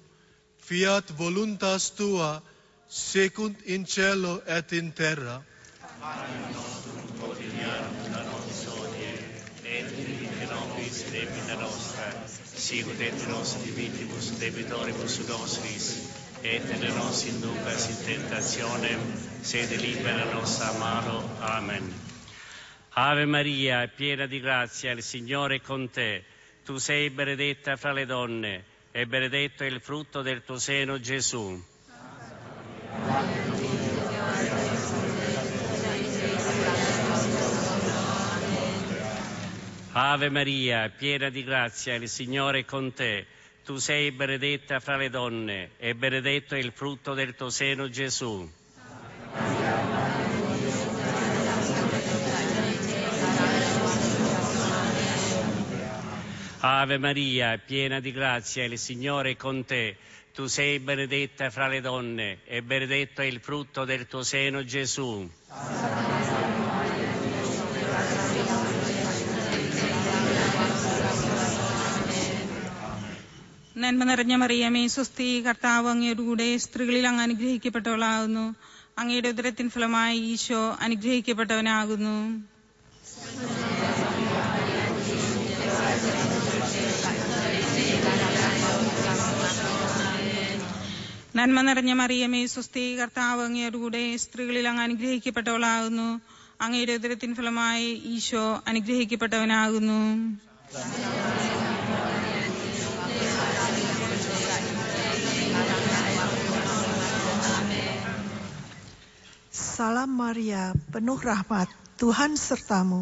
fiat voluntas tua, secunt in cielo et in terra. Debita nostra, sicut et nos dimittimus debitoribus nostris, et ne nos inducas in tentationem, sed libera nos a malo. Amen. Ave Maria, piena di grazia, il Signore è con te. Tu sei benedetta fra le donne e benedetto è il frutto del tuo seno, Gesù. Ave Maria, piena di grazia, il Signore è con te. Tu sei benedetta fra le donne e benedetto è il frutto del tuo seno, Gesù. Ave Maria, piena di grazia, il Signore è con te. Tu sei benedetta fra le donne e benedetto è il frutto del tuo seno, Gesù. നന്മ നിറഞ്ഞ മറിയമേ സ്വസ്തി കർത്താവ് അങ്ങയുടെ കൂടെ സ്ത്രീകളിൽ അങ്ങ് അനുഗ്രഹിക്കപ്പെട്ടവളാകുന്നു അങ്ങയുടെ ഉദരത്തിൻ ഫലമായി ഈശോ അനുഗ്രഹിക്കപ്പെട്ടവനാകുന്നു നന്മ നിറഞ്ഞ മറിയമേ സ്വസ്തി കർത്താവ് അങ്ങയുടെ കൂടെ സ്ത്രീകളിൽ അങ്ങ് അനുഗ്രഹിക്കപ്പെട്ടവളാകുന്നു അങ്ങയുടെ ഉദരത്തിൻ ഫലമായി ഈശോ അനുഗ്രഹിക്കപ്പെട്ടവനാകുന്നു Salam Maria, penuh rahmat, Tuhan sertamu.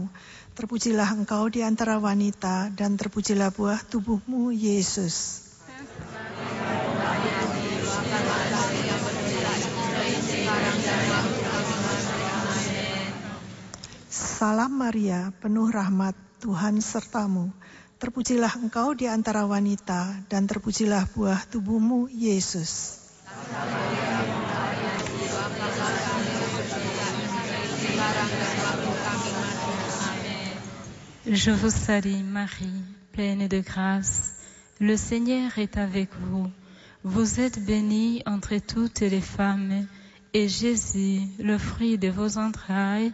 Terpujilah engkau di antara wanita, dan terpujilah buah tubuhmu, Yesus. Maria, Salam Maria, penuh rahmat, Tuhan sertamu. Terpujilah engkau di antara wanita dan terpujilah buah tubuhmu, Yesus. Je vous salue Marie, pleine de grâce. Le Seigneur est avec vous. Vous êtes bénie entre toutes les femmes, et Jésus, le fruit de vos entrailles,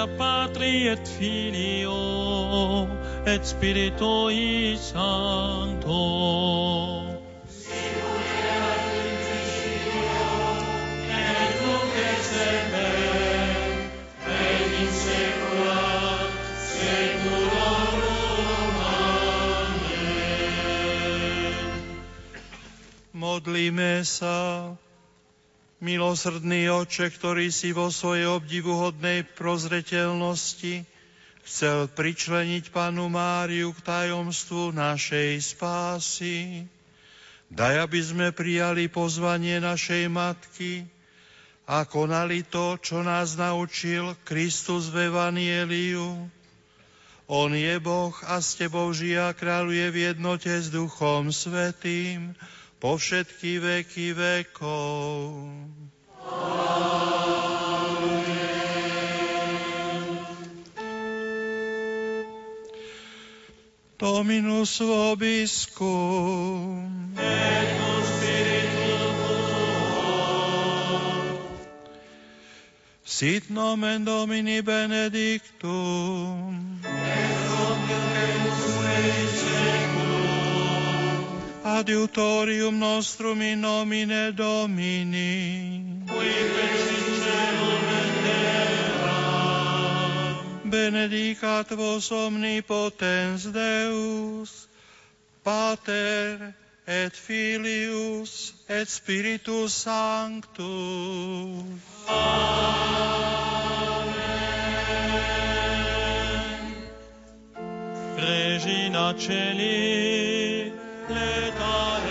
Gloria Patri et Filio et Spiritui Sancto. Modlíme sa. Milosrdný oče, ktorý si vo svojej obdivuhodnej prozreteľnosti chcel pričleniť panu Máriu k tajomstvu našej spásy. Daj, aby sme prijali pozvanie našej matky a konali to, čo nás naučil Kristus v Evanieliu. On je Boh a s Tebou žije a kráľuje v jednote s Duchom Svetým po všetky veky vekov. Dominus vobiscum. Et spiritu. Sit nomen Domini benedictum. Adiutorium nostrum in nomine Domini. Benedicat vos omnipotens Deus, Pater et Filius et Spiritus Sanctus. Regina Celi, let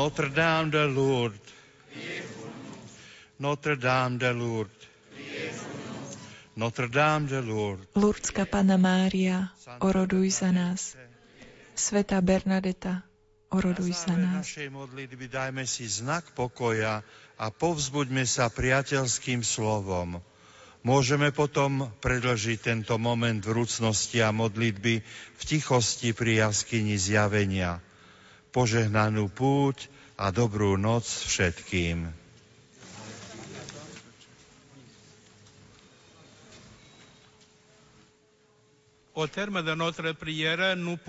Notre-Dame de Lourdes. Notre-Dame de Lourdes. Notre-Dame de Lourdes. Lurdská Pana Mária, oroduj za nás. Sveta Bernadeta, oroduj za nás. našej modlitby dajme si znak pokoja a povzbuďme sa priateľským slovom. Môžeme potom predlžiť tento moment vrúcnosti a modlitby v tichosti pri jaskyni zjavenia. Požehnanú púť a dobrú noc všetkým.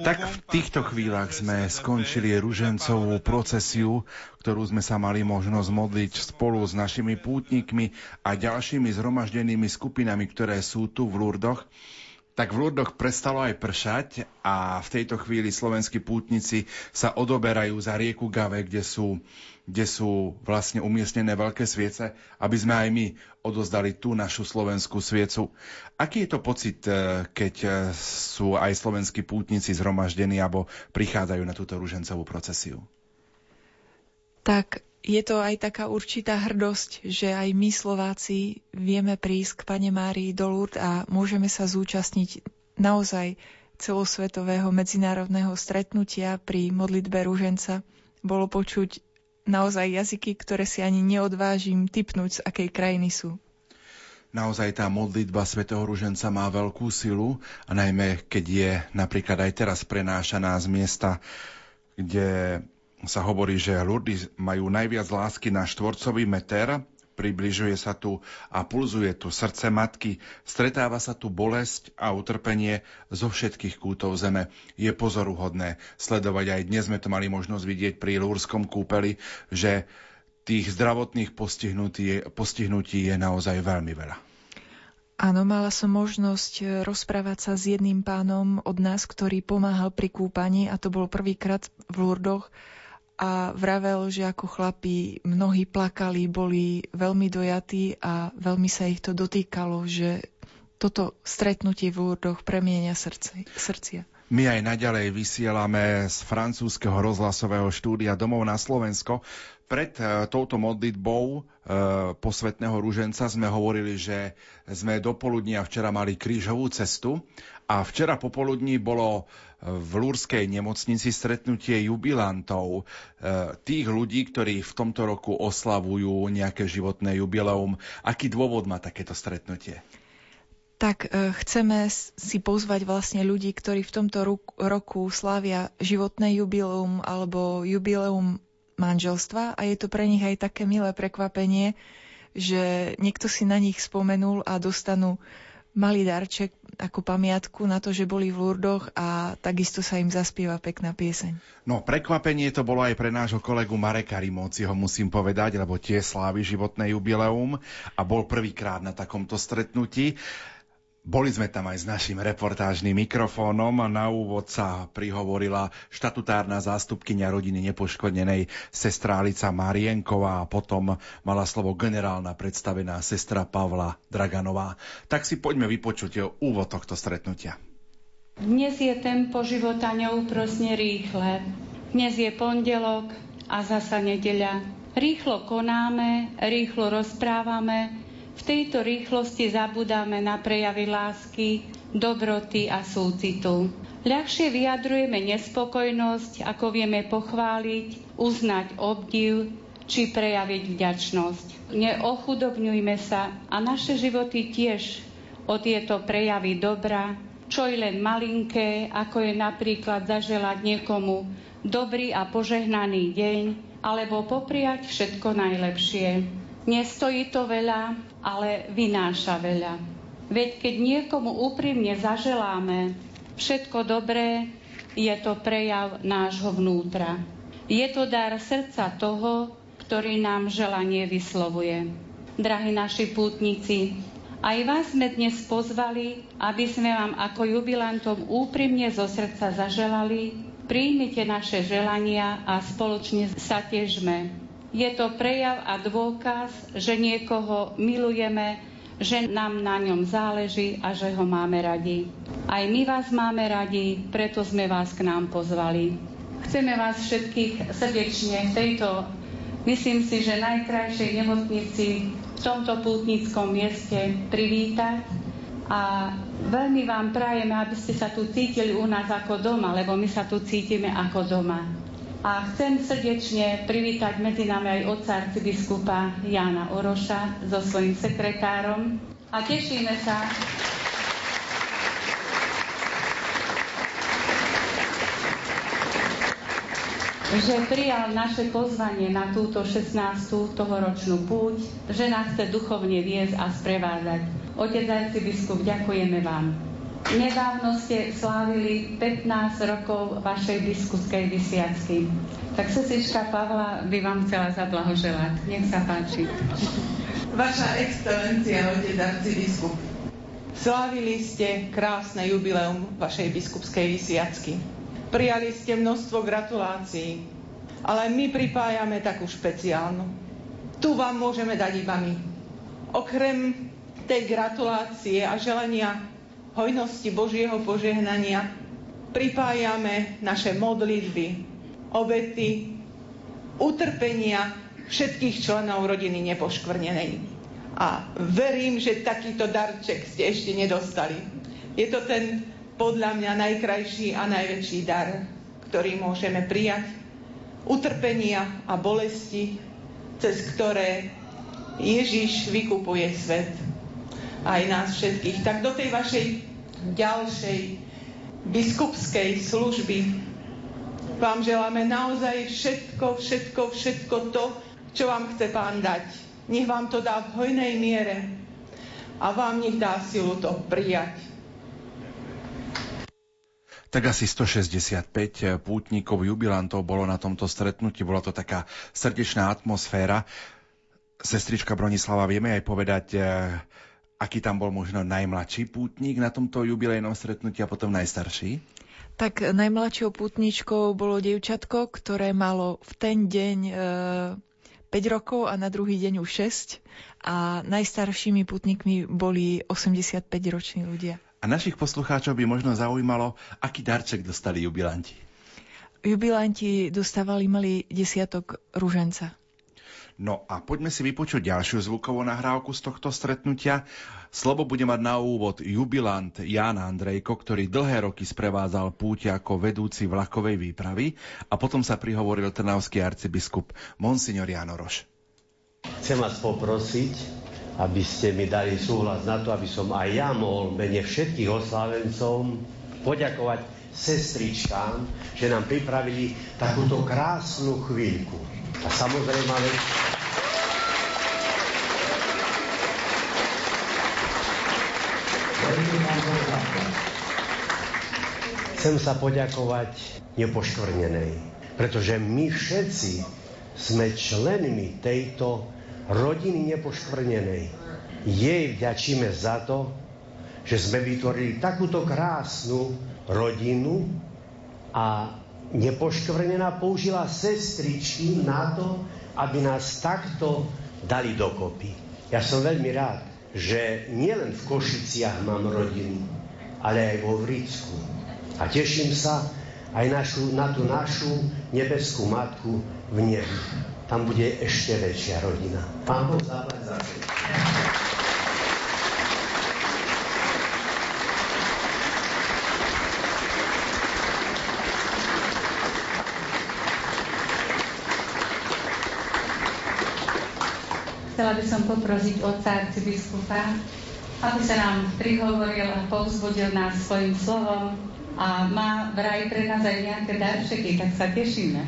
Tak v týchto chvíľach sme skončili ružencovú procesiu, ktorú sme sa mali možnosť modliť spolu s našimi pútnikmi a ďalšími zhromaždenými skupinami, ktoré sú tu v Lurdoch. Tak v Lurdoch prestalo aj pršať a v tejto chvíli slovenskí pútnici sa odoberajú za rieku Gave, kde sú, kde sú vlastne umiestnené veľké sviece, aby sme aj my odozdali tú našu slovenskú sviecu. Aký je to pocit, e, keď e, sú aj slovenskí pútnici zhromaždení alebo prichádzajú na túto ružencovú procesiu? Tak je to aj taká určitá hrdosť, že aj my Slováci vieme prísť k Pane Márii do Lourdes a môžeme sa zúčastniť naozaj celosvetového medzinárodného stretnutia pri modlitbe rúženca. Bolo počuť naozaj jazyky, ktoré si ani neodvážim typnúť, z akej krajiny sú. Naozaj tá modlitba svätého Ruženca má veľkú silu a najmä keď je napríklad aj teraz prenášaná z miesta, kde sa hovorí, že Lourdes majú najviac lásky na štvorcový meter, približuje sa tu a pulzuje tu srdce matky, stretáva sa tu bolesť a utrpenie zo všetkých kútov zeme. Je pozoruhodné sledovať, aj dnes sme to mali možnosť vidieť pri Lúrskom kúpeli, že tých zdravotných postihnutí, postihnutí je naozaj veľmi veľa. Áno, mala som možnosť rozprávať sa s jedným pánom od nás, ktorý pomáhal pri kúpaní a to bol prvýkrát v Lurdoch a vravel, že ako chlapí mnohí plakali, boli veľmi dojatí a veľmi sa ich to dotýkalo, že toto stretnutie v Lurdoch premienia srdce, srdcia. My aj naďalej vysielame z francúzského rozhlasového štúdia domov na Slovensko. Pred e, touto modlitbou e, posvetného rúženca sme hovorili, že sme do poludnia včera mali krížovú cestu a včera popoludní bolo e, v Lúrskej nemocnici stretnutie jubilantov, tých ľudí, ktorí v tomto roku oslavujú nejaké životné jubileum. Aký dôvod má takéto stretnutie? Tak chceme si pozvať vlastne ľudí, ktorí v tomto roku slávia životné jubileum alebo jubileum manželstva a je to pre nich aj také milé prekvapenie, že niekto si na nich spomenul a dostanú malý darček ako pamiatku na to, že boli v Lurdoch a takisto sa im zaspieva pekná pieseň. No, prekvapenie to bolo aj pre nášho kolegu Mareka Rimóciho, musím povedať, lebo tie slávy životné jubileum a bol prvýkrát na takomto stretnutí. Boli sme tam aj s našim reportážnym mikrofónom na úvod sa prihovorila štatutárna zástupkynia rodiny nepoškodenej sestrálica Marienková a potom mala slovo generálna predstavená sestra Pavla Draganová. Tak si poďme vypočuť úvod tohto stretnutia. Dnes je tempo života neúprosne rýchle. Dnes je pondelok a zasa nedeľa. Rýchlo konáme, rýchlo rozprávame, v tejto rýchlosti zabudáme na prejavy lásky, dobroty a súcitu. Ľahšie vyjadrujeme nespokojnosť, ako vieme pochváliť, uznať obdiv či prejaviť vďačnosť. Neochudobňujme sa a naše životy tiež o tieto prejavy dobra, čo je len malinké, ako je napríklad zaželať niekomu dobrý a požehnaný deň, alebo popriať všetko najlepšie. Nestojí to veľa, ale vynáša veľa. Veď keď niekomu úprimne zaželáme všetko dobré, je to prejav nášho vnútra. Je to dar srdca toho, ktorý nám želanie vyslovuje. Drahí naši pútnici, aj vás sme dnes pozvali, aby sme vám ako jubilantom úprimne zo srdca zaželali, príjmite naše želania a spoločne sa težme je to prejav a dôkaz, že niekoho milujeme, že nám na ňom záleží a že ho máme radi. Aj my vás máme radi, preto sme vás k nám pozvali. Chceme vás všetkých srdečne v tejto, myslím si, že najkrajšej nemocnici v tomto pútnickom mieste privítať a veľmi vám prajeme, aby ste sa tu cítili u nás ako doma, lebo my sa tu cítime ako doma. A chcem srdečne privítať medzi nami aj otca arcibiskupa Jana Oroša so svojím sekretárom. A tešíme sa, že prijal naše pozvanie na túto 16. tohoročnú púť, že nás chce duchovne viesť a sprevázať. Otec arcibiskup, ďakujeme vám. Nedávno ste slávili 15 rokov vašej biskupskej vysiacky. Tak sesička Pavla by vám chcela zablahoželať. Nech sa páči. Vaša excelencia, otec arcibiskup, Slávili ste krásne jubileum vašej biskupskej vysviacky. Prijali ste množstvo gratulácií, ale my pripájame takú špeciálnu. Tu vám môžeme dať iba my. Okrem tej gratulácie a želania hojnosti Božieho požehnania pripájame naše modlitby, obety, utrpenia všetkých členov rodiny nepoškvrnenej. A verím, že takýto darček ste ešte nedostali. Je to ten podľa mňa najkrajší a najväčší dar, ktorý môžeme prijať. Utrpenia a bolesti, cez ktoré Ježiš vykupuje svet. Aj nás všetkých. Tak do tej vašej ďalšej biskupskej služby vám želáme naozaj všetko, všetko, všetko to, čo vám chce Pán dať nech vám to dá v hojnej miere a vám nech dá silu to prijať. Tak asi 165 pútnikov, jubilantov bolo na tomto stretnutí. Bola to taká srdečná atmosféra. Sestrička Bronislava, vieme aj povedať, eh, aký tam bol možno najmladší pútnik na tomto jubilejnom stretnutí a potom najstarší? Tak najmladšou pútničkou bolo dievčatko, ktoré malo v ten deň e, 5 rokov a na druhý deň už 6 a najstaršími putníkmi boli 85-roční ľudia. A našich poslucháčov by možno zaujímalo, aký darček dostali jubilanti. Jubilanti dostávali malý desiatok ruženca. No a poďme si vypočuť ďalšiu zvukovú nahrávku z tohto stretnutia. Slovo bude mať na úvod jubilant Jan Andrejko, ktorý dlhé roky sprevádzal púť ako vedúci vlakovej výpravy a potom sa prihovoril trnavský arcibiskup Monsignor Janoroš. Chcem vás poprosiť, aby ste mi dali súhlas na to, aby som aj ja mohol mene všetkých oslávencov poďakovať sestričkám, že nám pripravili takúto krásnu chvíľku. A samozrejme, ale Chcem sa poďakovať nepoškvrnenej, pretože my všetci sme členmi tejto rodiny nepoškvrnenej. Jej vďačíme za to, že sme vytvorili takúto krásnu rodinu a nepoškvrnená použila sestričky na to, aby nás takto dali dokopy. Ja som veľmi rád, že nielen v Košiciach mám rodinu, ale aj vo Vricku. A teším sa aj našu, na tú našu nebeskú matku v nebi. Tam bude ešte väčšia rodina. Pán Boh zaplať za Chcela by som poprosiť otca arcibiskupa, aby sa nám prihovoril a povzbudil nás svojim slovom a má vraj pre nás aj nejaké darčeky, tak sa tešíme.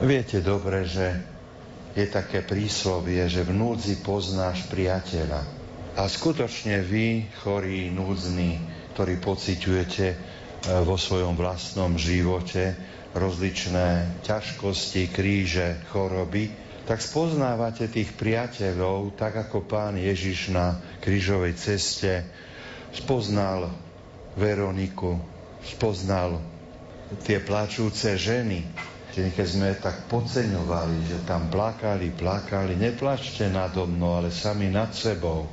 Viete dobre, že je také príslovie, že v núdzi poznáš priateľa. A skutočne vy, chorí, núdzni, ktorí pociťujete vo svojom vlastnom živote rozličné ťažkosti, kríže, choroby, tak spoznávate tých priateľov, tak ako pán Ježiš na krížovej ceste spoznal Veroniku, spoznal tie plačúce ženy. Keď sme tak podceňovali, že tam plakali, plakali, neplačte nado mnou, ale sami nad sebou.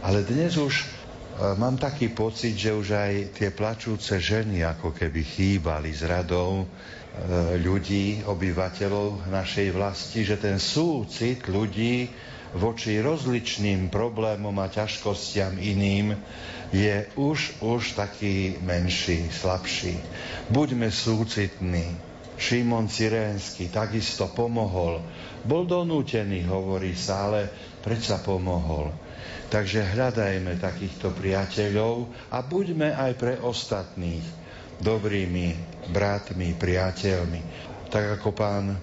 Ale dnes už E, mám taký pocit, že už aj tie plačúce ženy ako keby chýbali z radou e, ľudí, obyvateľov našej vlasti, že ten súcit ľudí voči rozličným problémom a ťažkostiam iným je už, už taký menší, slabší. Buďme súcitní. Šimon Cyrénsky takisto pomohol. Bol donútený, hovorí sa, ale predsa pomohol. Takže hľadajme takýchto priateľov a buďme aj pre ostatných dobrými bratmi, priateľmi. Tak ako pán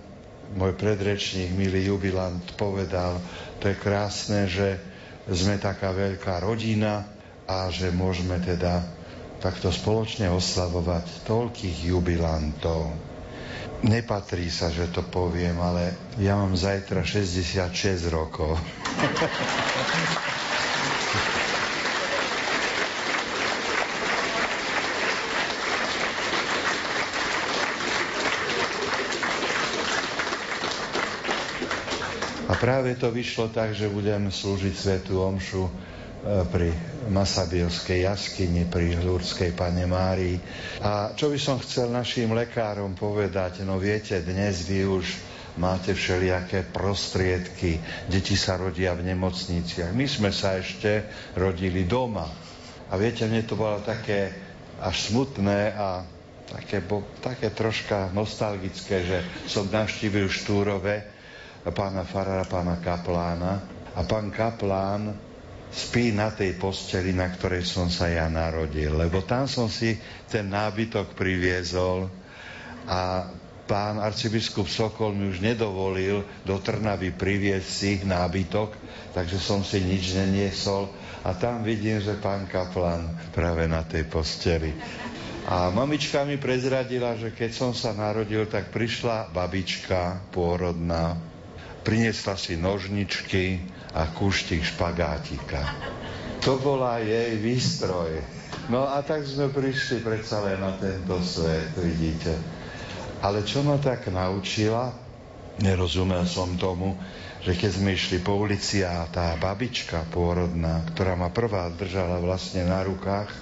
môj predrečník, milý jubilant, povedal, to je krásne, že sme taká veľká rodina a že môžeme teda takto spoločne oslavovať toľkých jubilantov. Nepatrí sa, že to poviem, ale ja mám zajtra 66 rokov. práve to vyšlo tak, že budem slúžiť Svetu Omšu e, pri Masabielskej jaskyni, pri Lurdskej Pane Márii. A čo by som chcel našim lekárom povedať, no viete, dnes vy už máte všelijaké prostriedky, deti sa rodia v nemocniciach. My sme sa ešte rodili doma. A viete, mne to bolo také až smutné a také, bo, také troška nostalgické, že som navštívil Štúrove pána Farara, pána Kaplána. A pán Kaplán spí na tej posteli, na ktorej som sa ja narodil, lebo tam som si ten nábytok priviezol a pán arcibiskup Sokol mi už nedovolil do Trnavy priviesť si nábytok, takže som si nič neniesol. A tam vidím, že pán Kaplan práve na tej posteli. A mamička mi prezradila, že keď som sa narodil, tak prišla babička pôrodná priniesla si nožničky a kuštík špagátika. To bola jej výstroj. No a tak sme prišli predsa len na tento svet, vidíte. Ale čo ma tak naučila, nerozumel som tomu, že keď sme išli po ulici a tá babička pôrodná, ktorá ma prvá držala vlastne na rukách,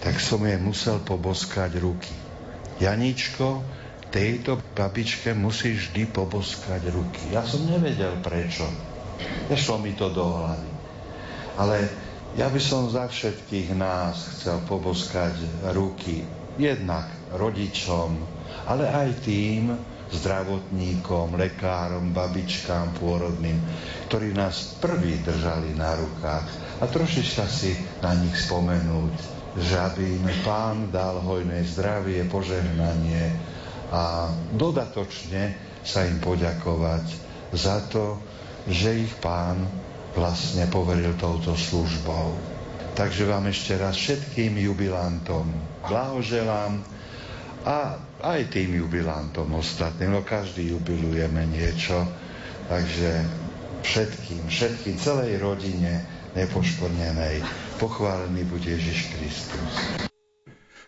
tak som jej musel poboskať ruky. Janičko, tejto babičke musíš vždy poboskať ruky. Ja som nevedel prečo. Nešlo mi to do hlavy. Ale ja by som za všetkých nás chcel poboskať ruky. Jednak rodičom, ale aj tým zdravotníkom, lekárom, babičkám pôrodným, ktorí nás prví držali na rukách a trošička si na nich spomenúť, že aby im pán dal hojné zdravie, požehnanie, a dodatočne sa im poďakovať za to, že ich pán vlastne poveril touto službou. Takže vám ešte raz všetkým jubilantom blahoželám a aj tým jubilantom ostatným, no každý jubilujeme niečo, takže všetkým, všetkým, celej rodine nepoškornenej, pochválený bude Ježiš Kristus.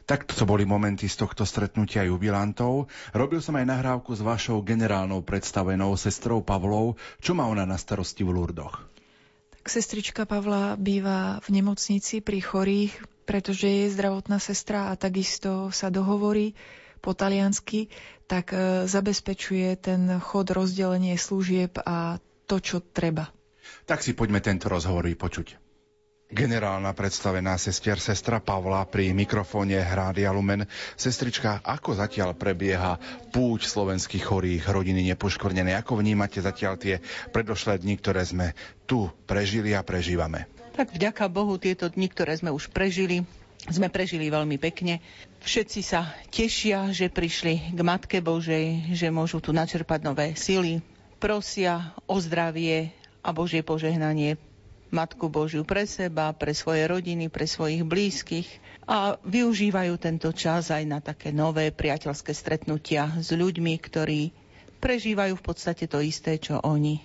Takto to boli momenty z tohto stretnutia jubilantov. Robil som aj nahrávku s vašou generálnou predstavenou sestrou Pavlou. Čo má ona na starosti v Lurdoch? Tak sestrička Pavla býva v nemocnici pri chorých, pretože je zdravotná sestra a takisto sa dohovorí po taliansky, tak e, zabezpečuje ten chod, rozdelenie služieb a to, čo treba. Tak si poďme tento rozhovor vypočuť. Generálna predstavená sestier sestra Pavla pri mikrofóne Hrádia Lumen. Sestrička, ako zatiaľ prebieha púť slovenských chorých rodiny nepoškvrnené? Ako vnímate zatiaľ tie predošlé dni, ktoré sme tu prežili a prežívame? Tak vďaka Bohu tieto dni, ktoré sme už prežili, sme prežili veľmi pekne. Všetci sa tešia, že prišli k Matke Božej, že môžu tu načerpať nové sily. Prosia o zdravie a Božie požehnanie Matku Božiu pre seba, pre svoje rodiny, pre svojich blízkych a využívajú tento čas aj na také nové priateľské stretnutia s ľuďmi, ktorí prežívajú v podstate to isté, čo oni,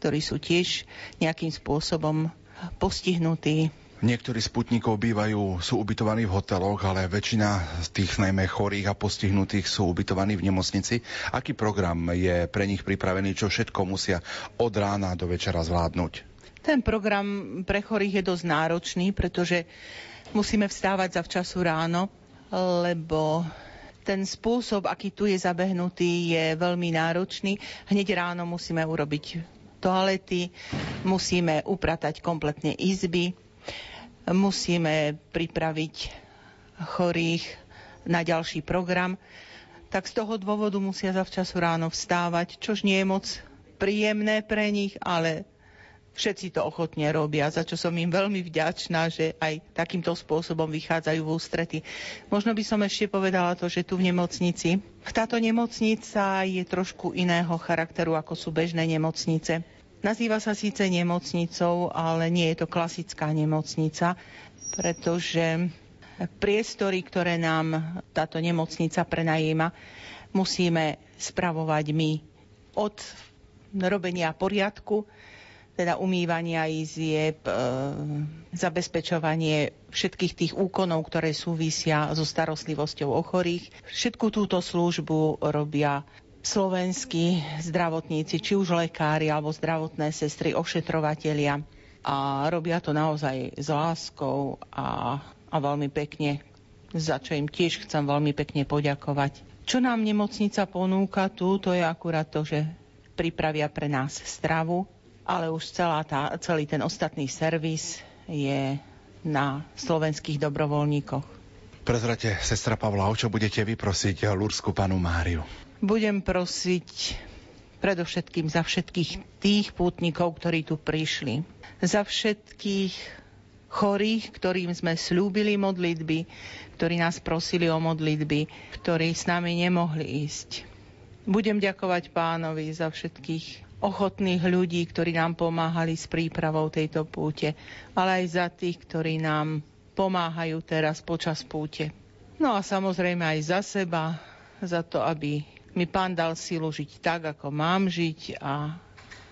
ktorí sú tiež nejakým spôsobom postihnutí Niektorí z putníkov bývajú, sú ubytovaní v hoteloch, ale väčšina z tých najmä chorých a postihnutých sú ubytovaní v nemocnici. Aký program je pre nich pripravený, čo všetko musia od rána do večera zvládnuť? Ten program pre chorých je dosť náročný, pretože musíme vstávať za včasu ráno, lebo ten spôsob, aký tu je zabehnutý, je veľmi náročný. Hneď ráno musíme urobiť toalety, musíme upratať kompletne izby, musíme pripraviť chorých na ďalší program. Tak z toho dôvodu musia zavčasu ráno vstávať, čož nie je moc príjemné pre nich, ale všetci to ochotne robia, za čo som im veľmi vďačná, že aj takýmto spôsobom vychádzajú v ústrety. Možno by som ešte povedala to, že tu v nemocnici, táto nemocnica je trošku iného charakteru, ako sú bežné nemocnice. Nazýva sa síce nemocnicou, ale nie je to klasická nemocnica, pretože priestory, ktoré nám táto nemocnica prenajíma, musíme spravovať my od robenia poriadku, teda umývania izieb, e, zabezpečovanie všetkých tých úkonov, ktoré súvisia so starostlivosťou o chorých. Všetku túto službu robia slovenskí zdravotníci, či už lekári alebo zdravotné sestry, ošetrovatelia. A robia to naozaj s láskou a, a veľmi pekne, za čo im tiež chcem veľmi pekne poďakovať. Čo nám nemocnica ponúka tu, to je akurát to, že pripravia pre nás stravu, ale už celá tá, celý ten ostatný servis je na slovenských dobrovoľníkoch. Prezrate, sestra Pavla, o čo budete vyprosiť Lursku panu Máriu? Budem prosiť predovšetkým za všetkých tých pútnikov, ktorí tu prišli. Za všetkých chorých, ktorým sme slúbili modlitby, ktorí nás prosili o modlitby, ktorí s nami nemohli ísť. Budem ďakovať pánovi za všetkých ochotných ľudí, ktorí nám pomáhali s prípravou tejto púte, ale aj za tých, ktorí nám pomáhajú teraz počas púte. No a samozrejme aj za seba, za to, aby mi pán dal silu žiť tak, ako mám žiť a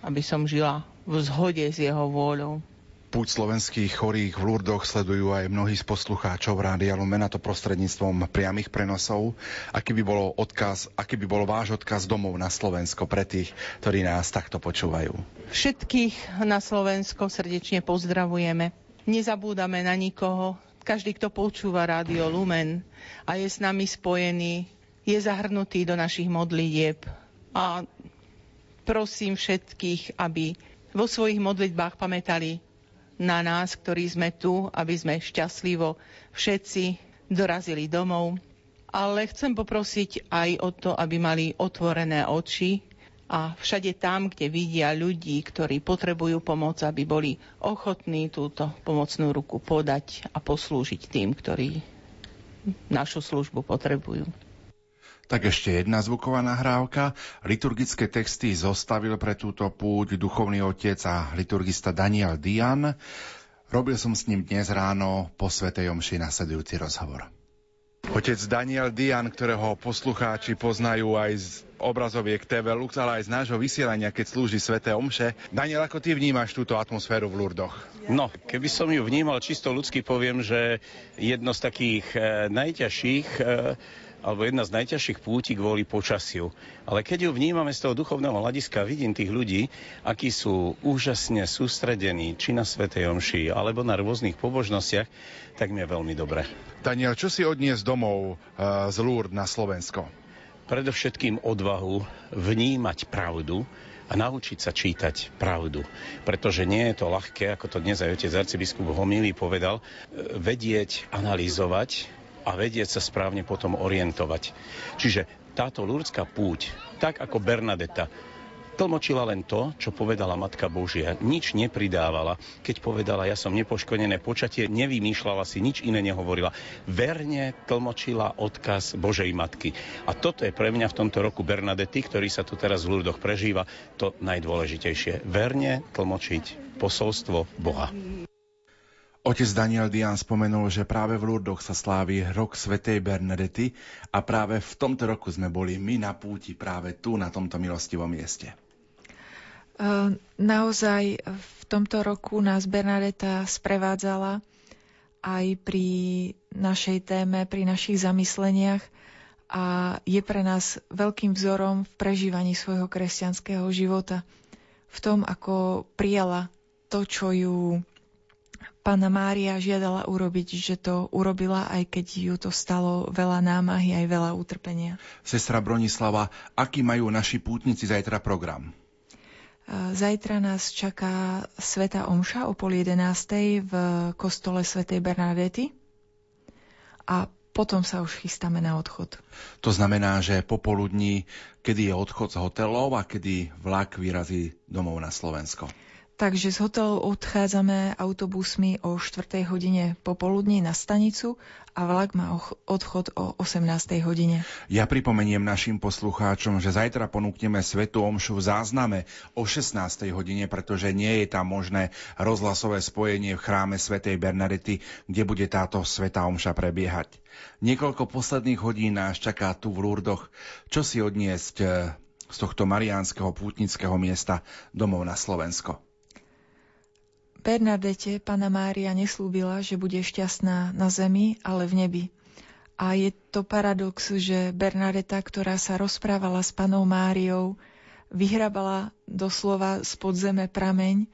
aby som žila v zhode s jeho vôľou. Púť slovenských chorých v Lurdoch sledujú aj mnohí z poslucháčov Rádia Lumen, to prostredníctvom priamých prenosov. Aký by, bolo odkaz, aký by bol váš odkaz domov na Slovensko pre tých, ktorí nás takto počúvajú? Všetkých na Slovensko srdečne pozdravujeme. Nezabúdame na nikoho. Každý, kto počúva Rádio Lumen a je s nami spojený, je zahrnutý do našich modlitieb. A prosím všetkých, aby vo svojich modlitbách pamätali na nás, ktorí sme tu, aby sme šťastlivo všetci dorazili domov. Ale chcem poprosiť aj o to, aby mali otvorené oči a všade tam, kde vidia ľudí, ktorí potrebujú pomoc, aby boli ochotní túto pomocnú ruku podať a poslúžiť tým, ktorí našu službu potrebujú. Tak ešte jedna zvuková nahrávka. Liturgické texty zostavil pre túto púť duchovný otec a liturgista Daniel Dian. Robil som s ním dnes ráno po Svetej Omši nasledujúci rozhovor. Otec Daniel Dian, ktorého poslucháči poznajú aj z obrazoviek TV Lux, ale aj z nášho vysielania, keď slúži Sveté Omše. Daniel, ako ty vnímaš túto atmosféru v Lurdoch? No, keby som ju vnímal čisto ľudsky, poviem, že jedno z takých e, najťažších e, alebo jedna z najťažších púti kvôli počasiu. Ale keď ju vnímame z toho duchovného hľadiska, vidím tých ľudí, akí sú úžasne sústredení, či na Svetej Omši, alebo na rôznych pobožnostiach, tak mi je veľmi dobre. Daniel, čo si odniesť domov uh, z Lourdes na Slovensko? Predovšetkým odvahu vnímať pravdu, a naučiť sa čítať pravdu. Pretože nie je to ľahké, ako to dnes aj otec arcibiskup Homilí povedal, e, vedieť, analyzovať a vedieť sa správne potom orientovať. Čiže táto lurdská púť, tak ako Bernadeta, tlmočila len to, čo povedala Matka Božia. Nič nepridávala. Keď povedala, ja som nepoškodené počatie, nevymýšľala si, nič iné nehovorila. Verne tlmočila odkaz Božej Matky. A toto je pre mňa v tomto roku Bernadety, ktorý sa tu teraz v Lurdoch prežíva, to najdôležitejšie. Verne tlmočiť posolstvo Boha. Otec Daniel Dian spomenul, že práve v Lurdoch sa slávi rok svätej Bernadety a práve v tomto roku sme boli my na púti práve tu, na tomto milostivom mieste. Naozaj v tomto roku nás Bernadeta sprevádzala aj pri našej téme, pri našich zamysleniach a je pre nás veľkým vzorom v prežívaní svojho kresťanského života. V tom, ako prijala to, čo ju pána Mária žiadala urobiť, že to urobila, aj keď ju to stalo veľa námahy, aj veľa utrpenia. Sestra Bronislava, aký majú naši pútnici zajtra program? Zajtra nás čaká Sveta Omša o pol jedenástej v kostole Svetej Bernadety a potom sa už chystáme na odchod. To znamená, že popoludní, kedy je odchod z hotelov a kedy vlak vyrazí domov na Slovensko? Takže z hotelu odchádzame autobusmi o 4. hodine popoludní na stanicu a vlak má odchod o 18. hodine. Ja pripomeniem našim poslucháčom, že zajtra ponúkneme Svetu Omšu v zázname o 16. hodine, pretože nie je tam možné rozhlasové spojenie v chráme Svetej Bernadety, kde bude táto Sveta Omša prebiehať. Niekoľko posledných hodín nás čaká tu v Lurdoch, čo si odniesť eh, z tohto mariánskeho pútnického miesta domov na Slovensko. Bernadete Pana Mária neslúbila, že bude šťastná na zemi, ale v nebi. A je to paradox, že Bernadeta, ktorá sa rozprávala s panou Máriou, vyhrabala doslova z podzeme prameň e,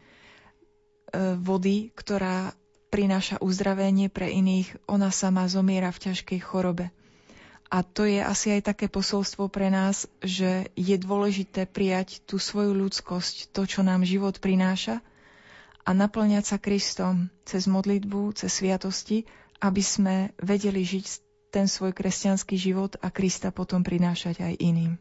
vody, ktorá prináša uzdravenie pre iných, ona sama zomiera v ťažkej chorobe. A to je asi aj také posolstvo pre nás, že je dôležité prijať tú svoju ľudskosť, to, čo nám život prináša – a naplňať sa Kristom cez modlitbu, cez sviatosti, aby sme vedeli žiť ten svoj kresťanský život a Krista potom prinášať aj iným.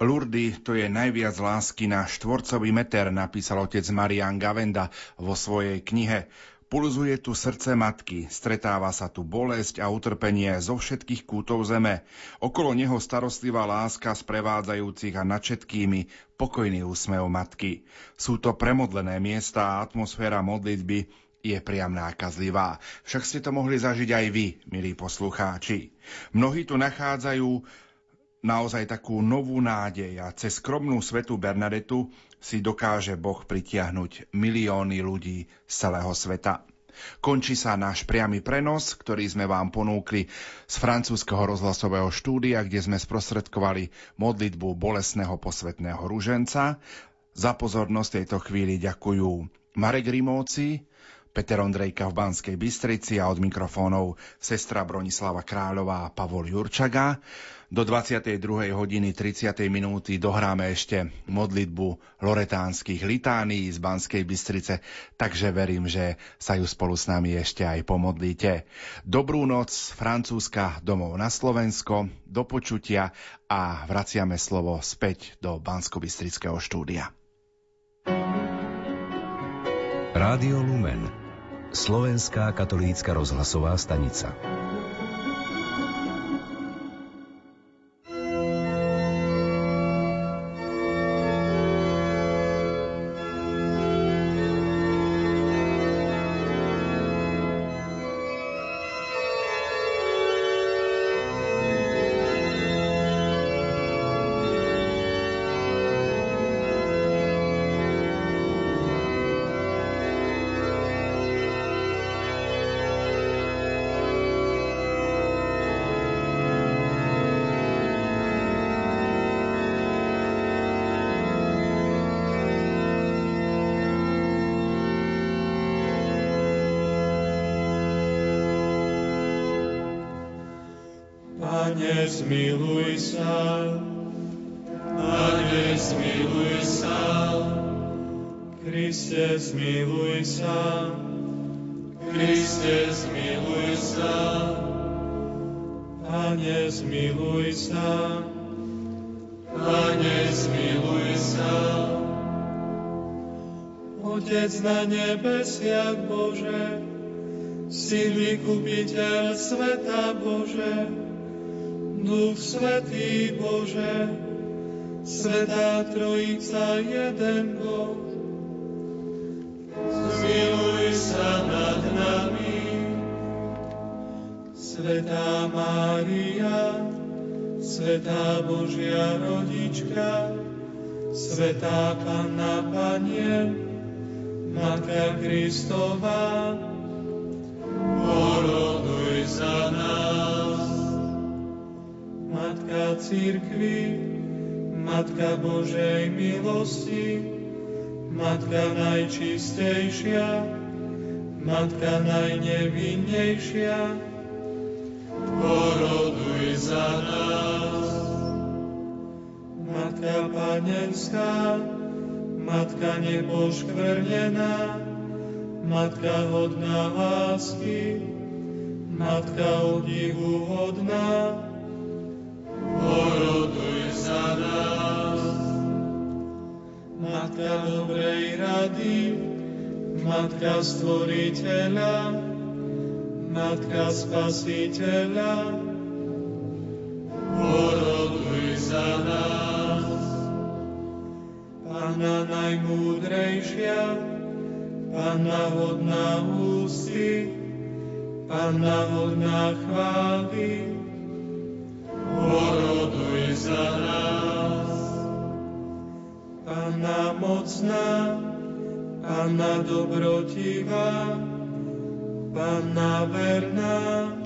Lurdy to je najviac lásky na štvorcový meter, napísal otec Marian Gavenda vo svojej knihe. Pulzuje tu srdce matky, stretáva sa tu bolesť a utrpenie zo všetkých kútov zeme. Okolo neho starostlivá láska sprevádzajúcich a nad všetkými pokojný úsmev matky. Sú to premodlené miesta a atmosféra modlitby je priam nákazlivá. Však ste to mohli zažiť aj vy, milí poslucháči. Mnohí tu nachádzajú naozaj takú novú nádej a cez skromnú svetu Bernadetu si dokáže Boh pritiahnuť milióny ľudí z celého sveta. Končí sa náš priamy prenos, ktorý sme vám ponúkli z francúzského rozhlasového štúdia, kde sme sprostredkovali modlitbu bolesného posvetného ruženca. Za pozornosť tejto chvíli ďakujú Marek Rimóci, Peter Ondrejka v Banskej Bystrici a od mikrofónov sestra Bronislava Kráľová a Pavol Jurčaga. Do 22. hodiny 30. minúty dohráme ešte modlitbu loretánskych litánií z Banskej Bystrice, takže verím, že sa ju spolu s nami ešte aj pomodlíte. Dobrú noc, Francúzska, domov na Slovensko, do počutia a vraciame slovo späť do Bansko-Bystrického štúdia. Rádio Lumen Slovenská katolícka rozhlasová stanica. Trojica jeden Boh. Zmiluj sa nad nami, Svetá Mária, Svetá Božia Rodička, Svetá Panna Panien, Matka Kristova, poroduj za nás. Matka Církvy, Matka Božej milosti, Matka najčistejšia, Matka najnevinnejšia, poroduj za nás. Matka Panenská, Matka nepoškvrnená, Matka hodná lásky, Matka hodná, poroduj za nás. Matka dobrej rady, Matka Stvoriteľa, Matka Spasiteľa, poroduj za nás. Pana najmúdrejšia, Pana hodná ústy, Pana hodná chvály, krásna, Panna dobrotivá, Panna verná,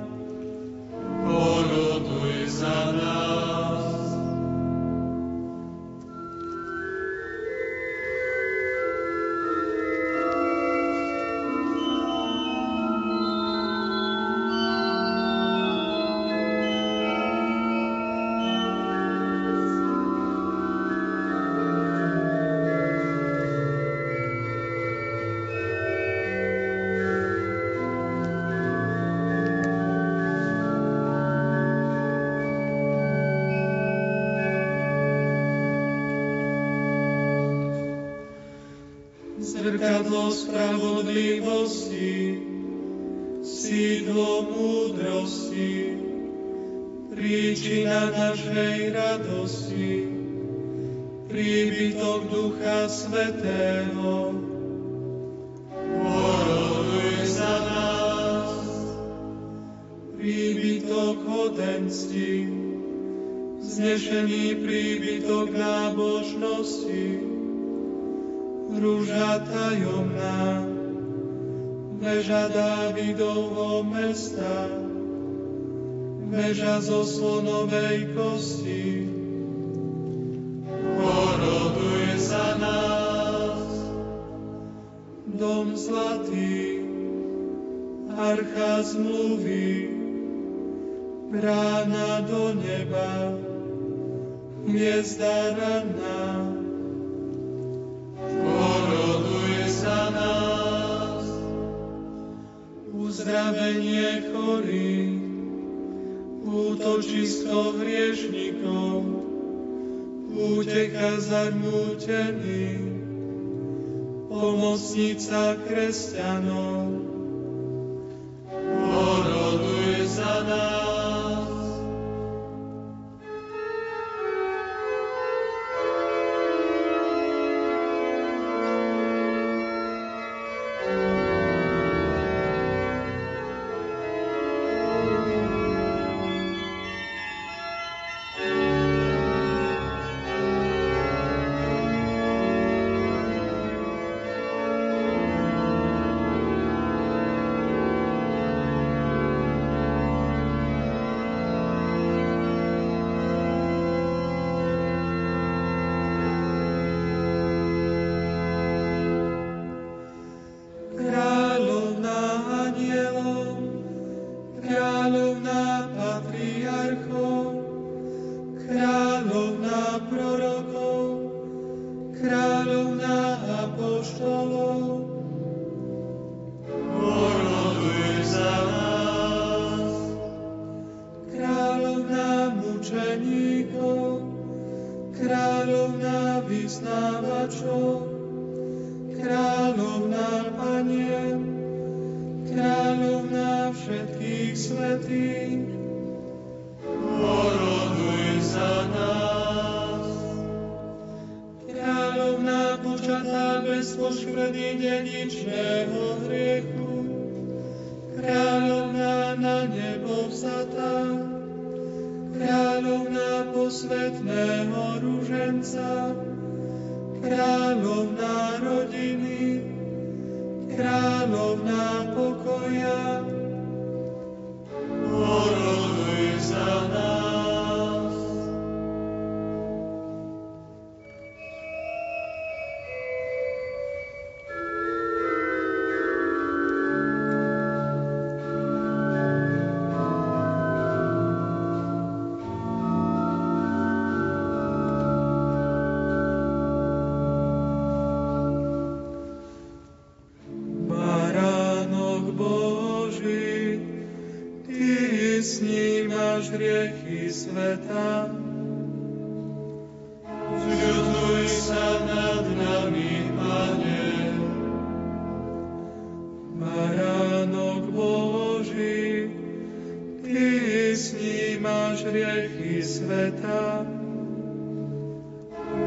sveta.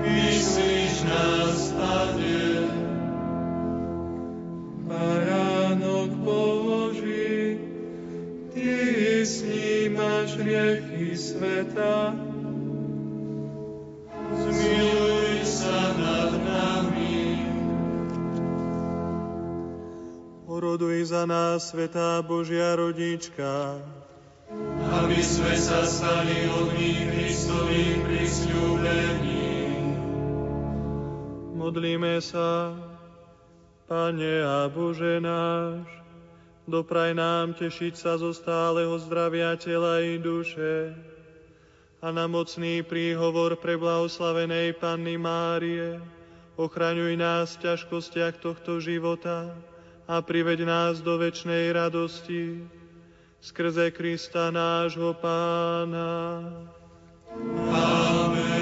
Vyslíš nás, Pane. Baránok Boží, Ty snímaš hriechy sveta. Zmiluj sa nad nami. Oroduj za nás, Svetá Božia rodička, aby sme sa stali hodní Kristovým prisľúbením. Modlíme sa, Pane a Bože náš, dopraj nám tešiť sa zo stáleho zdravia tela i duše a na mocný príhovor pre blahoslavenej Panny Márie ochraňuj nás v ťažkostiach tohto života a priveď nás do večnej radosti skrze Krista nášho Pána. Amen.